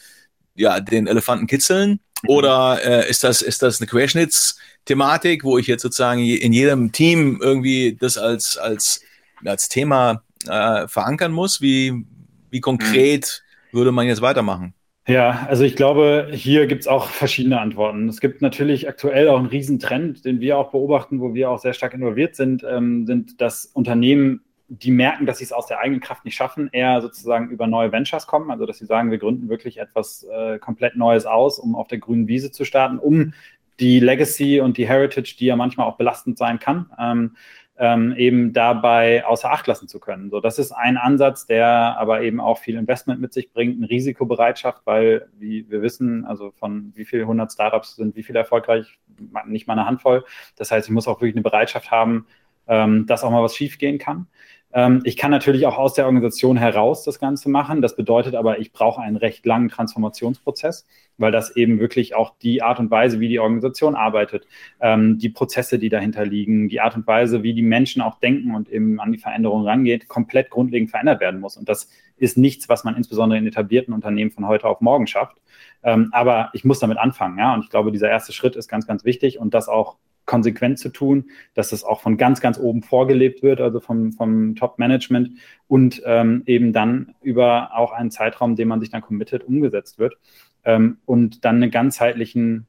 ja den Elefanten kitzeln mhm. oder äh, ist das ist das eine Querschnittsthematik, wo ich jetzt sozusagen in jedem Team irgendwie das als als als Thema äh, verankern muss? Wie wie konkret mhm. würde man jetzt weitermachen? Ja, also ich glaube, hier gibt es auch verschiedene Antworten. Es gibt natürlich aktuell auch einen Riesentrend, den wir auch beobachten, wo wir auch sehr stark involviert sind, ähm, sind, dass Unternehmen, die merken, dass sie es aus der eigenen Kraft nicht schaffen, eher sozusagen über neue Ventures kommen. Also dass sie sagen, wir gründen wirklich etwas äh, komplett Neues aus, um auf der grünen Wiese zu starten, um die Legacy und die Heritage, die ja manchmal auch belastend sein kann, ähm, ähm, eben dabei außer Acht lassen zu können. So, das ist ein Ansatz, der aber eben auch viel Investment mit sich bringt, eine Risikobereitschaft, weil, wie wir wissen, also von wie viel 100 Startups sind wie viel erfolgreich, nicht mal eine Handvoll. Das heißt, ich muss auch wirklich eine Bereitschaft haben, ähm, dass auch mal was schiefgehen kann. Ähm, ich kann natürlich auch aus der Organisation heraus das Ganze machen. Das bedeutet aber, ich brauche einen recht langen Transformationsprozess, weil das eben wirklich auch die Art und Weise, wie die Organisation arbeitet, ähm, die Prozesse, die dahinter liegen, die Art und Weise, wie die Menschen auch denken und eben an die Veränderung rangeht, komplett grundlegend verändert werden muss. Und das ist nichts, was man insbesondere in etablierten Unternehmen von heute auf morgen schafft. Ähm, aber ich muss damit anfangen, ja. Und ich glaube, dieser erste Schritt ist ganz, ganz wichtig und das auch konsequent zu tun, dass es auch von ganz, ganz oben vorgelebt wird, also vom, vom Top-Management und ähm, eben dann über auch einen Zeitraum, den man sich dann committet, umgesetzt wird ähm, und dann einen ganzheitlichen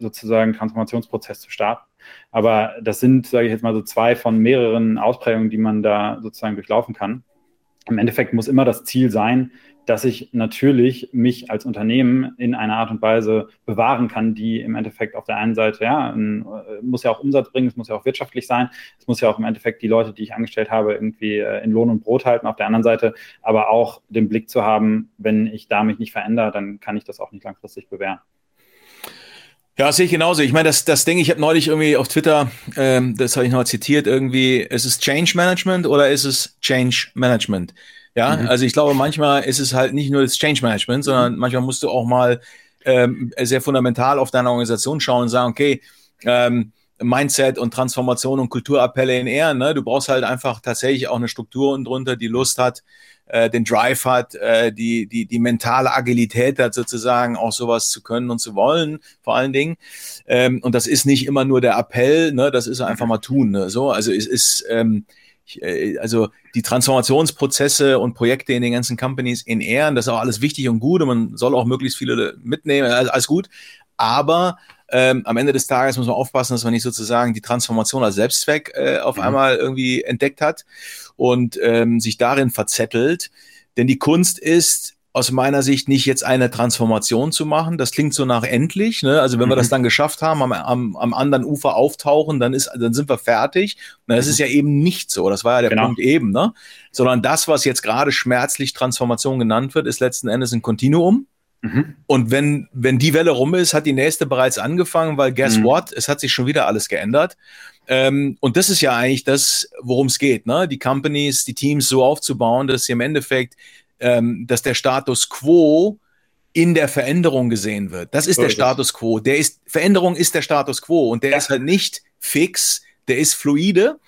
sozusagen Transformationsprozess zu starten. Aber das sind, sage ich jetzt mal, so zwei von mehreren Ausprägungen, die man da sozusagen durchlaufen kann. Im Endeffekt muss immer das Ziel sein, dass ich natürlich mich als Unternehmen in einer Art und Weise bewahren kann, die im Endeffekt auf der einen Seite, ja, äh, muss ja auch Umsatz bringen, es muss ja auch wirtschaftlich sein, es muss ja auch im Endeffekt die Leute, die ich angestellt habe, irgendwie äh, in Lohn und Brot halten, auf der anderen Seite aber auch den Blick zu haben, wenn ich da mich nicht verändere, dann kann ich das auch nicht langfristig bewähren. Ja, sehe ich genauso. Ich meine, das, das Ding, ich habe neulich irgendwie auf Twitter, ähm, das habe ich noch zitiert, irgendwie, ist es Change Management oder ist es Change Management? Ja, mhm. also ich glaube, manchmal ist es halt nicht nur das Change Management, sondern mhm. manchmal musst du auch mal ähm, sehr fundamental auf deine Organisation schauen und sagen, okay, ähm, Mindset und Transformation und Kulturappelle in Ehren. Ne? Du brauchst halt einfach tatsächlich auch eine Struktur und drunter, die Lust hat, äh, den Drive hat, äh, die, die, die mentale Agilität hat, sozusagen auch sowas zu können und zu wollen, vor allen Dingen. Ähm, und das ist nicht immer nur der Appell, ne? das ist einfach mal tun. Ne? So, also es ist ähm, äh, also die Transformationsprozesse und Projekte in den ganzen Companies in Ehren, das ist auch alles wichtig und gut und man soll auch möglichst viele mitnehmen, alles gut. Aber ähm, am Ende des Tages muss man aufpassen, dass man nicht sozusagen die Transformation als Selbstzweck äh, auf mhm. einmal irgendwie entdeckt hat und ähm, sich darin verzettelt. Denn die Kunst ist, aus meiner Sicht nicht jetzt eine Transformation zu machen. Das klingt so nach endlich. Ne? Also wenn mhm. wir das mhm. dann geschafft haben, am, am, am anderen Ufer auftauchen, dann ist, dann sind wir fertig. Und das mhm. ist ja eben nicht so. Das war ja der genau. Punkt eben, ne? Sondern das, was jetzt gerade schmerzlich Transformation genannt wird, ist letzten Endes ein Kontinuum. Mhm. Und wenn, wenn die Welle rum ist, hat die nächste bereits angefangen, weil guess mhm. what? Es hat sich schon wieder alles geändert. Ähm, und das ist ja eigentlich das, worum es geht, ne? Die Companies, die Teams so aufzubauen, dass sie im Endeffekt, ähm, dass der Status quo in der Veränderung gesehen wird. Das ist so der ist Status quo. Der ist, Veränderung ist der Status quo und der ja. ist halt nicht fix, der ist fluide.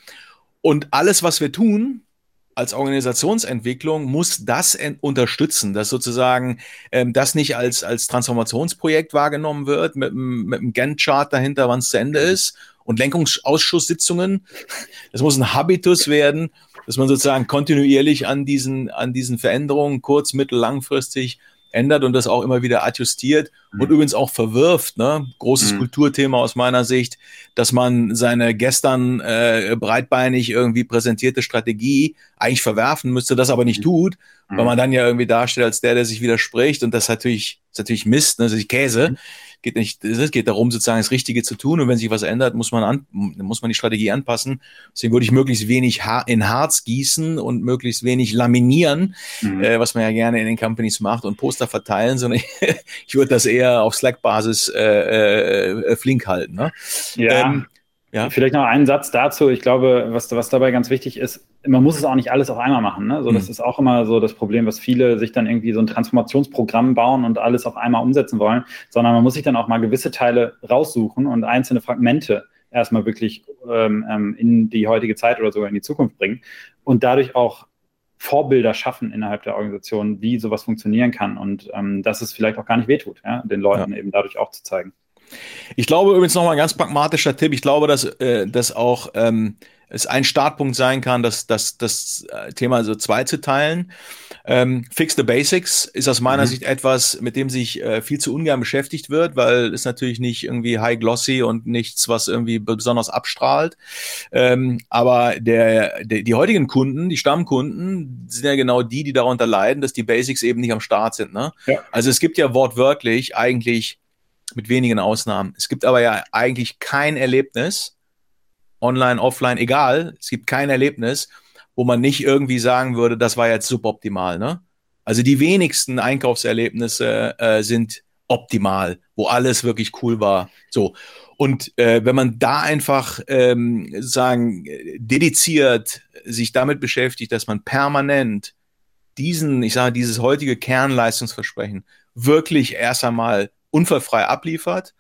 Und alles, was wir tun, als Organisationsentwicklung muss das unterstützen, dass sozusagen ähm, das nicht als, als Transformationsprojekt wahrgenommen wird, mit, mit einem Gantt-Chart dahinter, wann es zu Ende ist und Lenkungsausschusssitzungen. Das muss ein Habitus werden, dass man sozusagen kontinuierlich an diesen, an diesen Veränderungen kurz-, mittel-, langfristig ändert und das auch immer wieder adjustiert mhm. und übrigens auch verwirft. Ne? Großes mhm. Kulturthema aus meiner Sicht, dass man seine gestern äh, breitbeinig irgendwie präsentierte Strategie eigentlich verwerfen müsste, das aber nicht mhm. tut, weil mhm. man dann ja irgendwie darstellt als der, der sich widerspricht und das natürlich, ist natürlich Mist, ne? das ist Käse. Geht nicht, es geht darum, sozusagen das Richtige zu tun. Und wenn sich was ändert, muss man an, muss man die Strategie anpassen. Deswegen würde ich möglichst wenig in Harz gießen und möglichst wenig laminieren, mhm. äh, was man ja gerne in den Companies macht und Poster verteilen, sondern <laughs> ich, würde das eher auf Slack-Basis äh, äh, flink halten. Ne? Ja. Ähm, ja. Vielleicht noch einen Satz dazu. Ich glaube, was, was dabei ganz wichtig ist, man muss es auch nicht alles auf einmal machen. Ne? So, das mhm. ist auch immer so das Problem, was viele sich dann irgendwie so ein Transformationsprogramm bauen und alles auf einmal umsetzen wollen, sondern man muss sich dann auch mal gewisse Teile raussuchen und einzelne Fragmente erstmal wirklich ähm, ähm in die heutige Zeit oder sogar in die Zukunft bringen und dadurch auch Vorbilder schaffen innerhalb der Organisation, wie sowas funktionieren kann und ähm, dass es vielleicht auch gar nicht wehtut, ja? den Leuten ja. eben dadurch auch zu zeigen. Ich glaube übrigens nochmal ein ganz pragmatischer Tipp. Ich glaube, dass, äh, dass auch ähm, es ein Startpunkt sein kann, dass, dass das äh, Thema so zwei zu teilen. Ähm, Fix the Basics ist aus meiner mhm. Sicht etwas, mit dem sich äh, viel zu ungern beschäftigt wird, weil es natürlich nicht irgendwie high glossy und nichts, was irgendwie besonders abstrahlt. Ähm, aber der, der, die heutigen Kunden, die Stammkunden, sind ja genau die, die darunter leiden, dass die Basics eben nicht am Start sind. Ne? Ja. Also es gibt ja wortwörtlich eigentlich mit wenigen Ausnahmen. Es gibt aber ja eigentlich kein Erlebnis, online, offline, egal, es gibt kein Erlebnis, wo man nicht irgendwie sagen würde, das war jetzt suboptimal. Ne? Also die wenigsten Einkaufserlebnisse äh, sind optimal, wo alles wirklich cool war. So. Und äh, wenn man da einfach ähm, sagen, dediziert sich damit beschäftigt, dass man permanent diesen, ich sage, dieses heutige Kernleistungsversprechen wirklich erst einmal unfallfrei abliefert,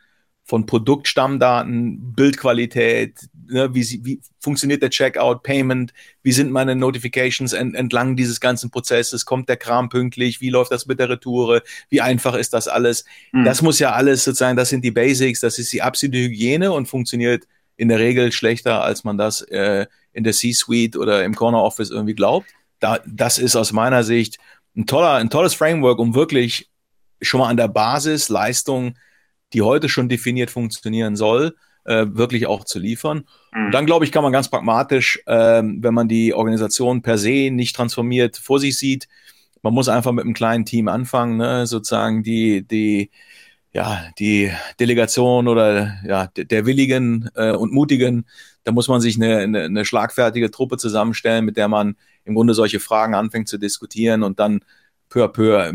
von Produktstammdaten, Bildqualität, ne, wie, sie, wie funktioniert der Checkout, Payment, wie sind meine Notifications ent, entlang dieses ganzen Prozesses, kommt der Kram pünktlich, wie läuft das mit der Retoure, wie einfach ist das alles. Mhm. Das muss ja alles sozusagen, das sind die Basics, das ist die absolute Hygiene und funktioniert in der Regel schlechter, als man das äh, in der C-Suite oder im Corner Office irgendwie glaubt. Da, das ist aus meiner Sicht ein toller, ein tolles Framework, um wirklich schon mal an der Basis Leistung, die heute schon definiert funktionieren soll, äh, wirklich auch zu liefern. Mhm. Und dann, glaube ich, kann man ganz pragmatisch, äh, wenn man die Organisation per se nicht transformiert vor sich sieht, man muss einfach mit einem kleinen Team anfangen, ne? sozusagen die, die, ja, die Delegation oder ja, der Willigen äh, und Mutigen, da muss man sich eine, eine, eine schlagfertige Truppe zusammenstellen, mit der man im Grunde solche Fragen anfängt zu diskutieren und dann peu à peu,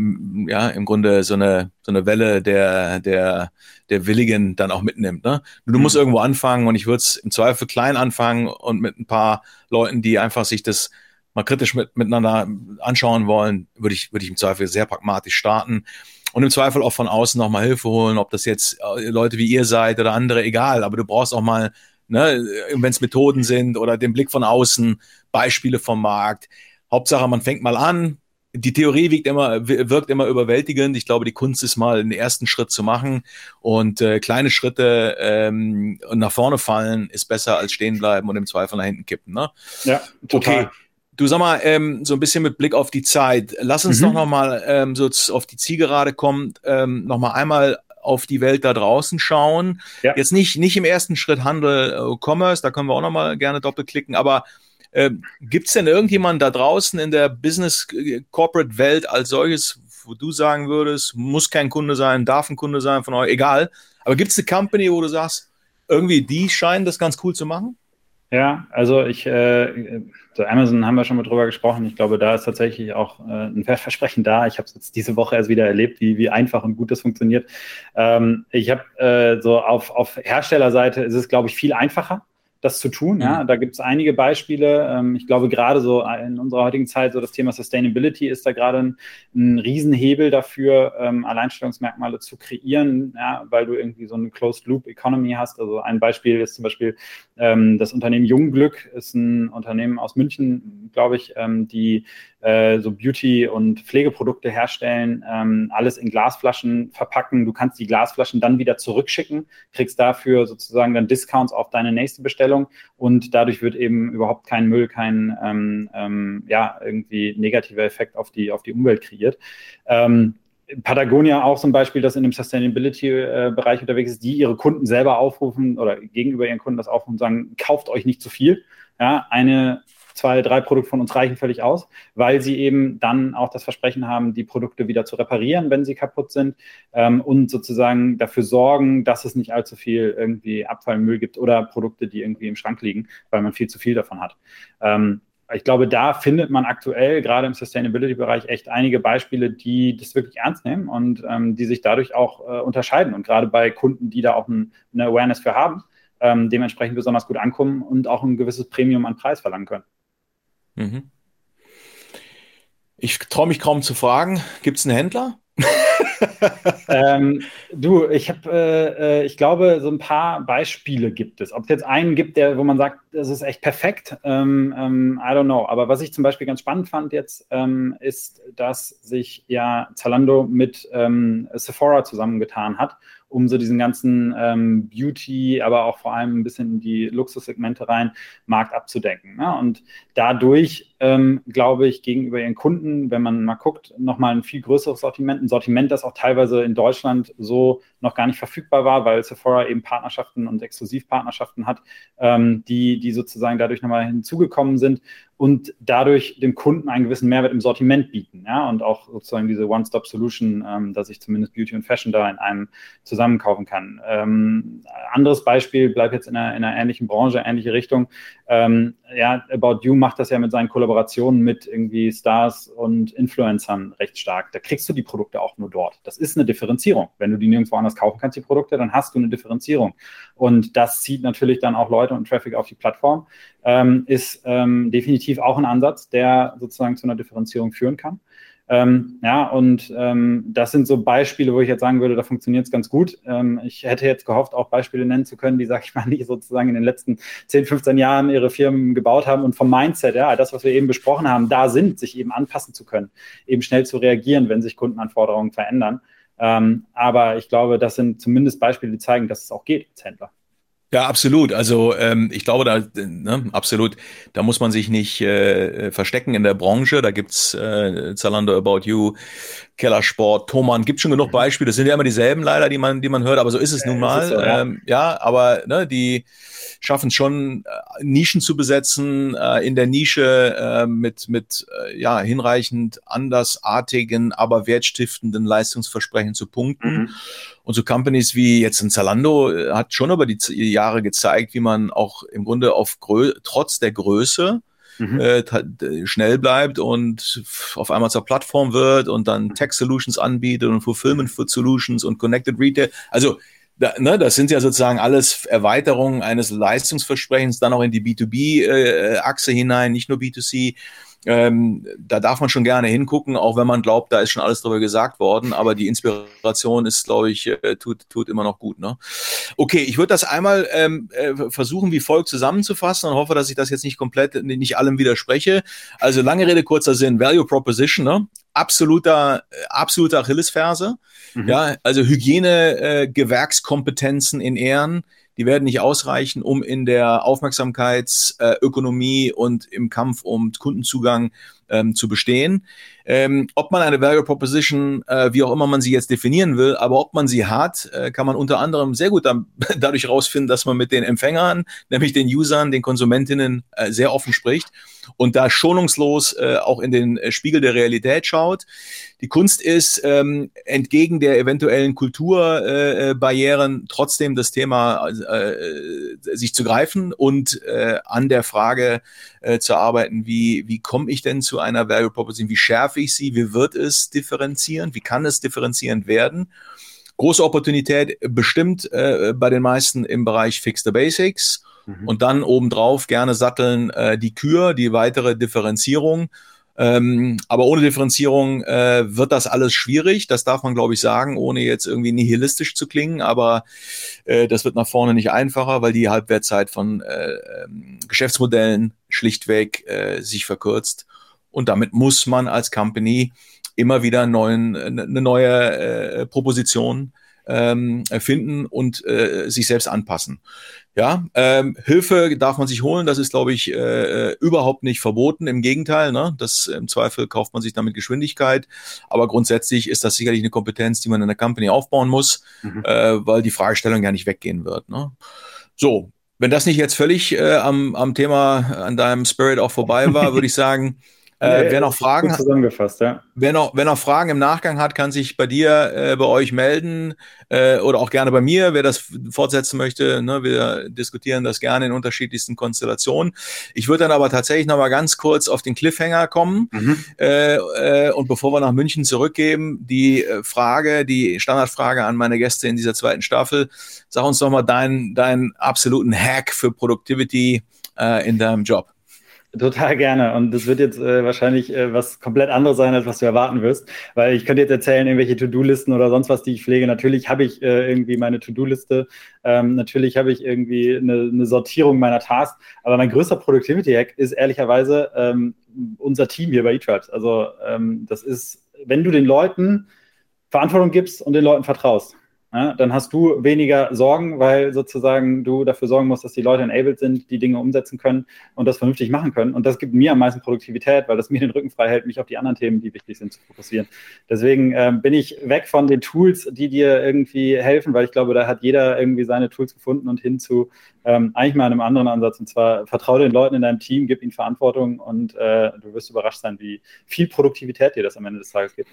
ja, im Grunde so eine, so eine Welle der, der, der Willigen dann auch mitnimmt. Ne? Du mhm. musst irgendwo anfangen und ich würde es im Zweifel klein anfangen und mit ein paar Leuten, die einfach sich das mal kritisch mit, miteinander anschauen wollen, würde ich, würde ich im Zweifel sehr pragmatisch starten und im Zweifel auch von außen nochmal Hilfe holen, ob das jetzt äh, Leute wie ihr seid oder andere, egal, aber du brauchst auch mal, ne, wenn es Methoden sind oder den Blick von außen, Beispiele vom Markt. Hauptsache, man fängt mal an, die Theorie wirkt immer, wirkt immer überwältigend. Ich glaube, die Kunst ist mal einen ersten Schritt zu machen und äh, kleine Schritte ähm, nach vorne fallen ist besser als stehen bleiben und im Zweifel nach hinten kippen. Ne? Ja, total. Okay. Du sag mal, ähm, so ein bisschen mit Blick auf die Zeit. Lass uns mhm. doch noch mal ähm, so auf die Zielgerade kommen, ähm, noch mal einmal auf die Welt da draußen schauen. Ja. Jetzt nicht nicht im ersten Schritt Handel, äh, Commerce, da können wir auch noch mal gerne doppelklicken, aber ähm, Gibt es denn irgendjemanden da draußen in der Business-Corporate-Welt als solches, wo du sagen würdest, muss kein Kunde sein, darf ein Kunde sein von euch, egal. Aber gibt es eine Company, wo du sagst, irgendwie die scheinen das ganz cool zu machen? Ja, also ich, äh, so Amazon haben wir schon mal drüber gesprochen. Ich glaube, da ist tatsächlich auch äh, ein Versprechen da. Ich habe es jetzt diese Woche erst wieder erlebt, wie, wie einfach und gut das funktioniert. Ähm, ich habe äh, so auf, auf Herstellerseite ist es, glaube ich, viel einfacher das zu tun. Mhm. Ja, da gibt es einige Beispiele. Ähm, ich glaube, gerade so in unserer heutigen Zeit, so das Thema Sustainability ist da gerade ein, ein Riesenhebel dafür, ähm, Alleinstellungsmerkmale zu kreieren, ja, weil du irgendwie so eine Closed Loop Economy hast. Also ein Beispiel ist zum Beispiel ähm, das Unternehmen Jungglück, ist ein Unternehmen aus München, glaube ich, die äh, so Beauty- und Pflegeprodukte herstellen, alles in Glasflaschen verpacken. Du kannst die Glasflaschen dann wieder zurückschicken, kriegst dafür sozusagen dann Discounts auf deine nächste Bestellung und dadurch wird eben überhaupt kein Müll, kein ähm, ähm, ja, irgendwie negativer Effekt auf die, auf die Umwelt kreiert. Ähm, Patagonia auch zum Beispiel, das in dem Sustainability-Bereich unterwegs ist, die ihre Kunden selber aufrufen oder gegenüber ihren Kunden das aufrufen und sagen, kauft euch nicht zu viel. Ja, eine zwei, drei Produkte von uns reichen völlig aus, weil sie eben dann auch das Versprechen haben, die Produkte wieder zu reparieren, wenn sie kaputt sind ähm, und sozusagen dafür sorgen, dass es nicht allzu viel irgendwie Abfallmüll gibt oder Produkte, die irgendwie im Schrank liegen, weil man viel zu viel davon hat. Ähm, ich glaube, da findet man aktuell gerade im Sustainability-Bereich echt einige Beispiele, die das wirklich ernst nehmen und ähm, die sich dadurch auch äh, unterscheiden. Und gerade bei Kunden, die da auch ein, eine Awareness für haben, ähm, dementsprechend besonders gut ankommen und auch ein gewisses Premium an Preis verlangen können. Mhm. Ich traue mich kaum zu fragen, gibt es einen Händler? <laughs> ähm, du, ich habe, äh, äh, ich glaube, so ein paar Beispiele gibt es. Ob es jetzt einen gibt, der, wo man sagt, das ist echt perfekt, ähm, ähm, I don't know. Aber was ich zum Beispiel ganz spannend fand jetzt, ähm, ist, dass sich ja Zalando mit ähm, Sephora zusammengetan hat um so diesen ganzen ähm, Beauty, aber auch vor allem ein bisschen in die Luxussegmente rein, Markt abzudecken. Ne? Und dadurch, ähm, glaube ich, gegenüber ihren Kunden, wenn man mal guckt, nochmal ein viel größeres Sortiment, ein Sortiment, das auch teilweise in Deutschland so noch gar nicht verfügbar war, weil Sephora eben Partnerschaften und Exklusivpartnerschaften hat, ähm, die, die sozusagen dadurch nochmal hinzugekommen sind und dadurch dem Kunden einen gewissen Mehrwert im Sortiment bieten. Ja? Und auch sozusagen diese One-Stop-Solution, ähm, dass ich zumindest Beauty und Fashion da in einem zusammenkaufen kann. Ähm, anderes Beispiel, bleibt jetzt in einer, in einer ähnlichen Branche, ähnliche Richtung. Ja, About You macht das ja mit seinen Kollaborationen mit irgendwie Stars und Influencern recht stark. Da kriegst du die Produkte auch nur dort. Das ist eine Differenzierung. Wenn du die nirgendwo anders kaufen kannst, die Produkte, dann hast du eine Differenzierung. Und das zieht natürlich dann auch Leute und Traffic auf die Plattform ähm, ist ähm, definitiv auch ein Ansatz, der sozusagen zu einer Differenzierung führen kann. Ähm, ja, und ähm, das sind so Beispiele, wo ich jetzt sagen würde, da funktioniert es ganz gut. Ähm, ich hätte jetzt gehofft, auch Beispiele nennen zu können, die, sag ich mal, <laughs> nicht sozusagen in den letzten 10, 15 Jahren ihre Firmen gebaut haben und vom Mindset, ja, das, was wir eben besprochen haben, da sind, sich eben anpassen zu können, eben schnell zu reagieren, wenn sich Kundenanforderungen verändern. Ähm, aber ich glaube, das sind zumindest Beispiele, die zeigen, dass es auch geht als Händler. Ja, absolut. Also ähm, ich glaube, da ne, absolut, da muss man sich nicht äh, verstecken in der Branche. Da gibt's äh, Zalando About You, Kellersport, Thomann, gibt schon genug mhm. Beispiele. Das sind ja immer dieselben leider, die man, die man hört, aber so ist es nun mal. So, ja. Ähm, ja, aber ne, die schaffen es schon, äh, Nischen zu besetzen, äh, in der Nische äh, mit, mit äh, ja, hinreichend andersartigen, aber wertstiftenden Leistungsversprechen zu punkten. Mhm. Und so Companies wie jetzt ein Zalando äh, hat schon über die Jahre gezeigt, wie man auch im Grunde auf Grö trotz der Größe mhm. äh, schnell bleibt und auf einmal zur Plattform wird und dann mhm. Tech Solutions anbietet und Fulfillment Solutions und Connected Retail. Also da, ne, das sind ja sozusagen alles Erweiterungen eines Leistungsversprechens, dann auch in die B2B-Achse äh, hinein, nicht nur B2C. Ähm, da darf man schon gerne hingucken, auch wenn man glaubt, da ist schon alles drüber gesagt worden. Aber die Inspiration ist, glaube ich, äh, tut, tut immer noch gut. Ne? Okay, ich würde das einmal ähm, äh, versuchen, wie folgt zusammenzufassen und hoffe, dass ich das jetzt nicht komplett, nicht allem widerspreche. Also lange Rede, kurzer Sinn, Value Proposition, ne? absoluter, äh, absoluter Achillesferse. Mhm. Ja, also Hygiene, äh, Gewerkskompetenzen in Ehren die werden nicht ausreichen, um in der Aufmerksamkeitsökonomie äh, und im Kampf um Kundenzugang ähm, zu bestehen. Ähm, ob man eine Value Proposition, äh, wie auch immer man sie jetzt definieren will, aber ob man sie hat, äh, kann man unter anderem sehr gut dann, <laughs> dadurch herausfinden, dass man mit den Empfängern, nämlich den Usern, den Konsumentinnen äh, sehr offen spricht und da schonungslos äh, auch in den äh, Spiegel der Realität schaut. Die Kunst ist, ähm, entgegen der eventuellen Kulturbarrieren äh, trotzdem das Thema äh, sich zu greifen und äh, an der Frage äh, zu arbeiten, wie, wie komme ich denn zu einer Value Proposition, wie schärfe ich sie, wie wird es differenzieren, wie kann es differenzierend werden. Große Opportunität bestimmt äh, bei den meisten im Bereich Fix the Basics mhm. und dann obendrauf gerne satteln äh, die Kür, die weitere Differenzierung ähm, aber ohne Differenzierung äh, wird das alles schwierig. Das darf man, glaube ich, sagen, ohne jetzt irgendwie nihilistisch zu klingen. Aber äh, das wird nach vorne nicht einfacher, weil die Halbwertzeit von äh, ähm, Geschäftsmodellen schlichtweg äh, sich verkürzt. Und damit muss man als Company immer wieder neuen, eine neue äh, Proposition ähm, finden und äh, sich selbst anpassen. Ja, ähm, Hilfe darf man sich holen, das ist, glaube ich, äh, überhaupt nicht verboten. Im Gegenteil, ne? das im Zweifel kauft man sich damit Geschwindigkeit. Aber grundsätzlich ist das sicherlich eine Kompetenz, die man in der Company aufbauen muss, mhm. äh, weil die Fragestellung ja nicht weggehen wird. Ne? So, wenn das nicht jetzt völlig äh, am, am Thema, an deinem Spirit auch vorbei war, <laughs> würde ich sagen, äh, wer noch Fragen zusammengefasst, ja. Wer noch, wer noch Fragen im Nachgang hat, kann sich bei dir, äh, bei euch melden äh, oder auch gerne bei mir, wer das fortsetzen möchte. Ne, wir diskutieren das gerne in unterschiedlichsten Konstellationen. Ich würde dann aber tatsächlich noch mal ganz kurz auf den Cliffhanger kommen mhm. äh, äh, und bevor wir nach München zurückgeben, die äh, Frage, die Standardfrage an meine Gäste in dieser zweiten Staffel. Sag uns doch mal deinen deinen absoluten Hack für Productivity in deinem Job. Total gerne. Und das wird jetzt äh, wahrscheinlich äh, was komplett anderes sein, als was du erwarten wirst. Weil ich könnte jetzt erzählen, irgendwelche To-Do-Listen oder sonst was, die ich pflege. Natürlich habe ich äh, irgendwie meine To-Do-Liste. Ähm, natürlich habe ich irgendwie eine, eine, Sortierung meiner Tasks. Aber mein größter Productivity-Hack ist ehrlicherweise ähm, unser Team hier bei eTribes. Also ähm, das ist, wenn du den Leuten Verantwortung gibst und den Leuten vertraust ja, dann hast du weniger Sorgen, weil sozusagen du dafür sorgen musst, dass die Leute enabled sind, die Dinge umsetzen können und das vernünftig machen können. Und das gibt mir am meisten Produktivität, weil das mir <laughs> den Rücken frei hält, mich auf die anderen Themen, die wichtig sind, zu fokussieren. Deswegen äh, bin ich weg von den Tools, die dir irgendwie helfen, weil ich glaube, da hat jeder irgendwie seine Tools gefunden und hin zu ähm, eigentlich mal einem anderen Ansatz. Und zwar vertraue den Leuten in deinem Team, gib ihnen Verantwortung und äh, du wirst überrascht sein, wie viel Produktivität dir das am Ende des Tages gibt.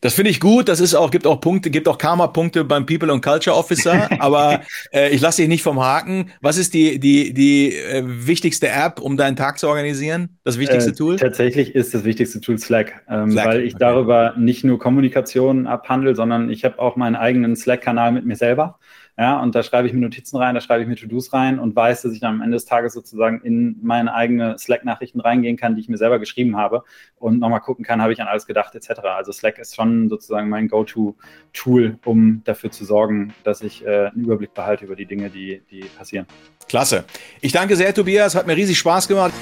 Das finde ich gut. Das ist auch, gibt auch Punkte, gibt auch Karma-Punkte beim People and Culture Officer. <laughs> aber äh, ich lasse dich nicht vom Haken. Was ist die, die, die äh, wichtigste App, um deinen Tag zu organisieren? Das wichtigste äh, Tool? Tatsächlich ist das wichtigste Tool Slack, ähm, Slack. weil ich okay. darüber nicht nur Kommunikation abhandle, sondern ich habe auch meinen eigenen Slack-Kanal mit mir selber. Ja, und da schreibe ich mir Notizen rein, da schreibe ich mir To-Dos rein und weiß, dass ich am Ende des Tages sozusagen in meine eigene Slack-Nachrichten reingehen kann, die ich mir selber geschrieben habe und nochmal gucken kann, habe ich an alles gedacht, etc. Also Slack ist schon sozusagen mein Go-To-Tool, um dafür zu sorgen, dass ich äh, einen Überblick behalte über die Dinge, die, die passieren. Klasse. Ich danke sehr, Tobias. Hat mir riesig Spaß gemacht.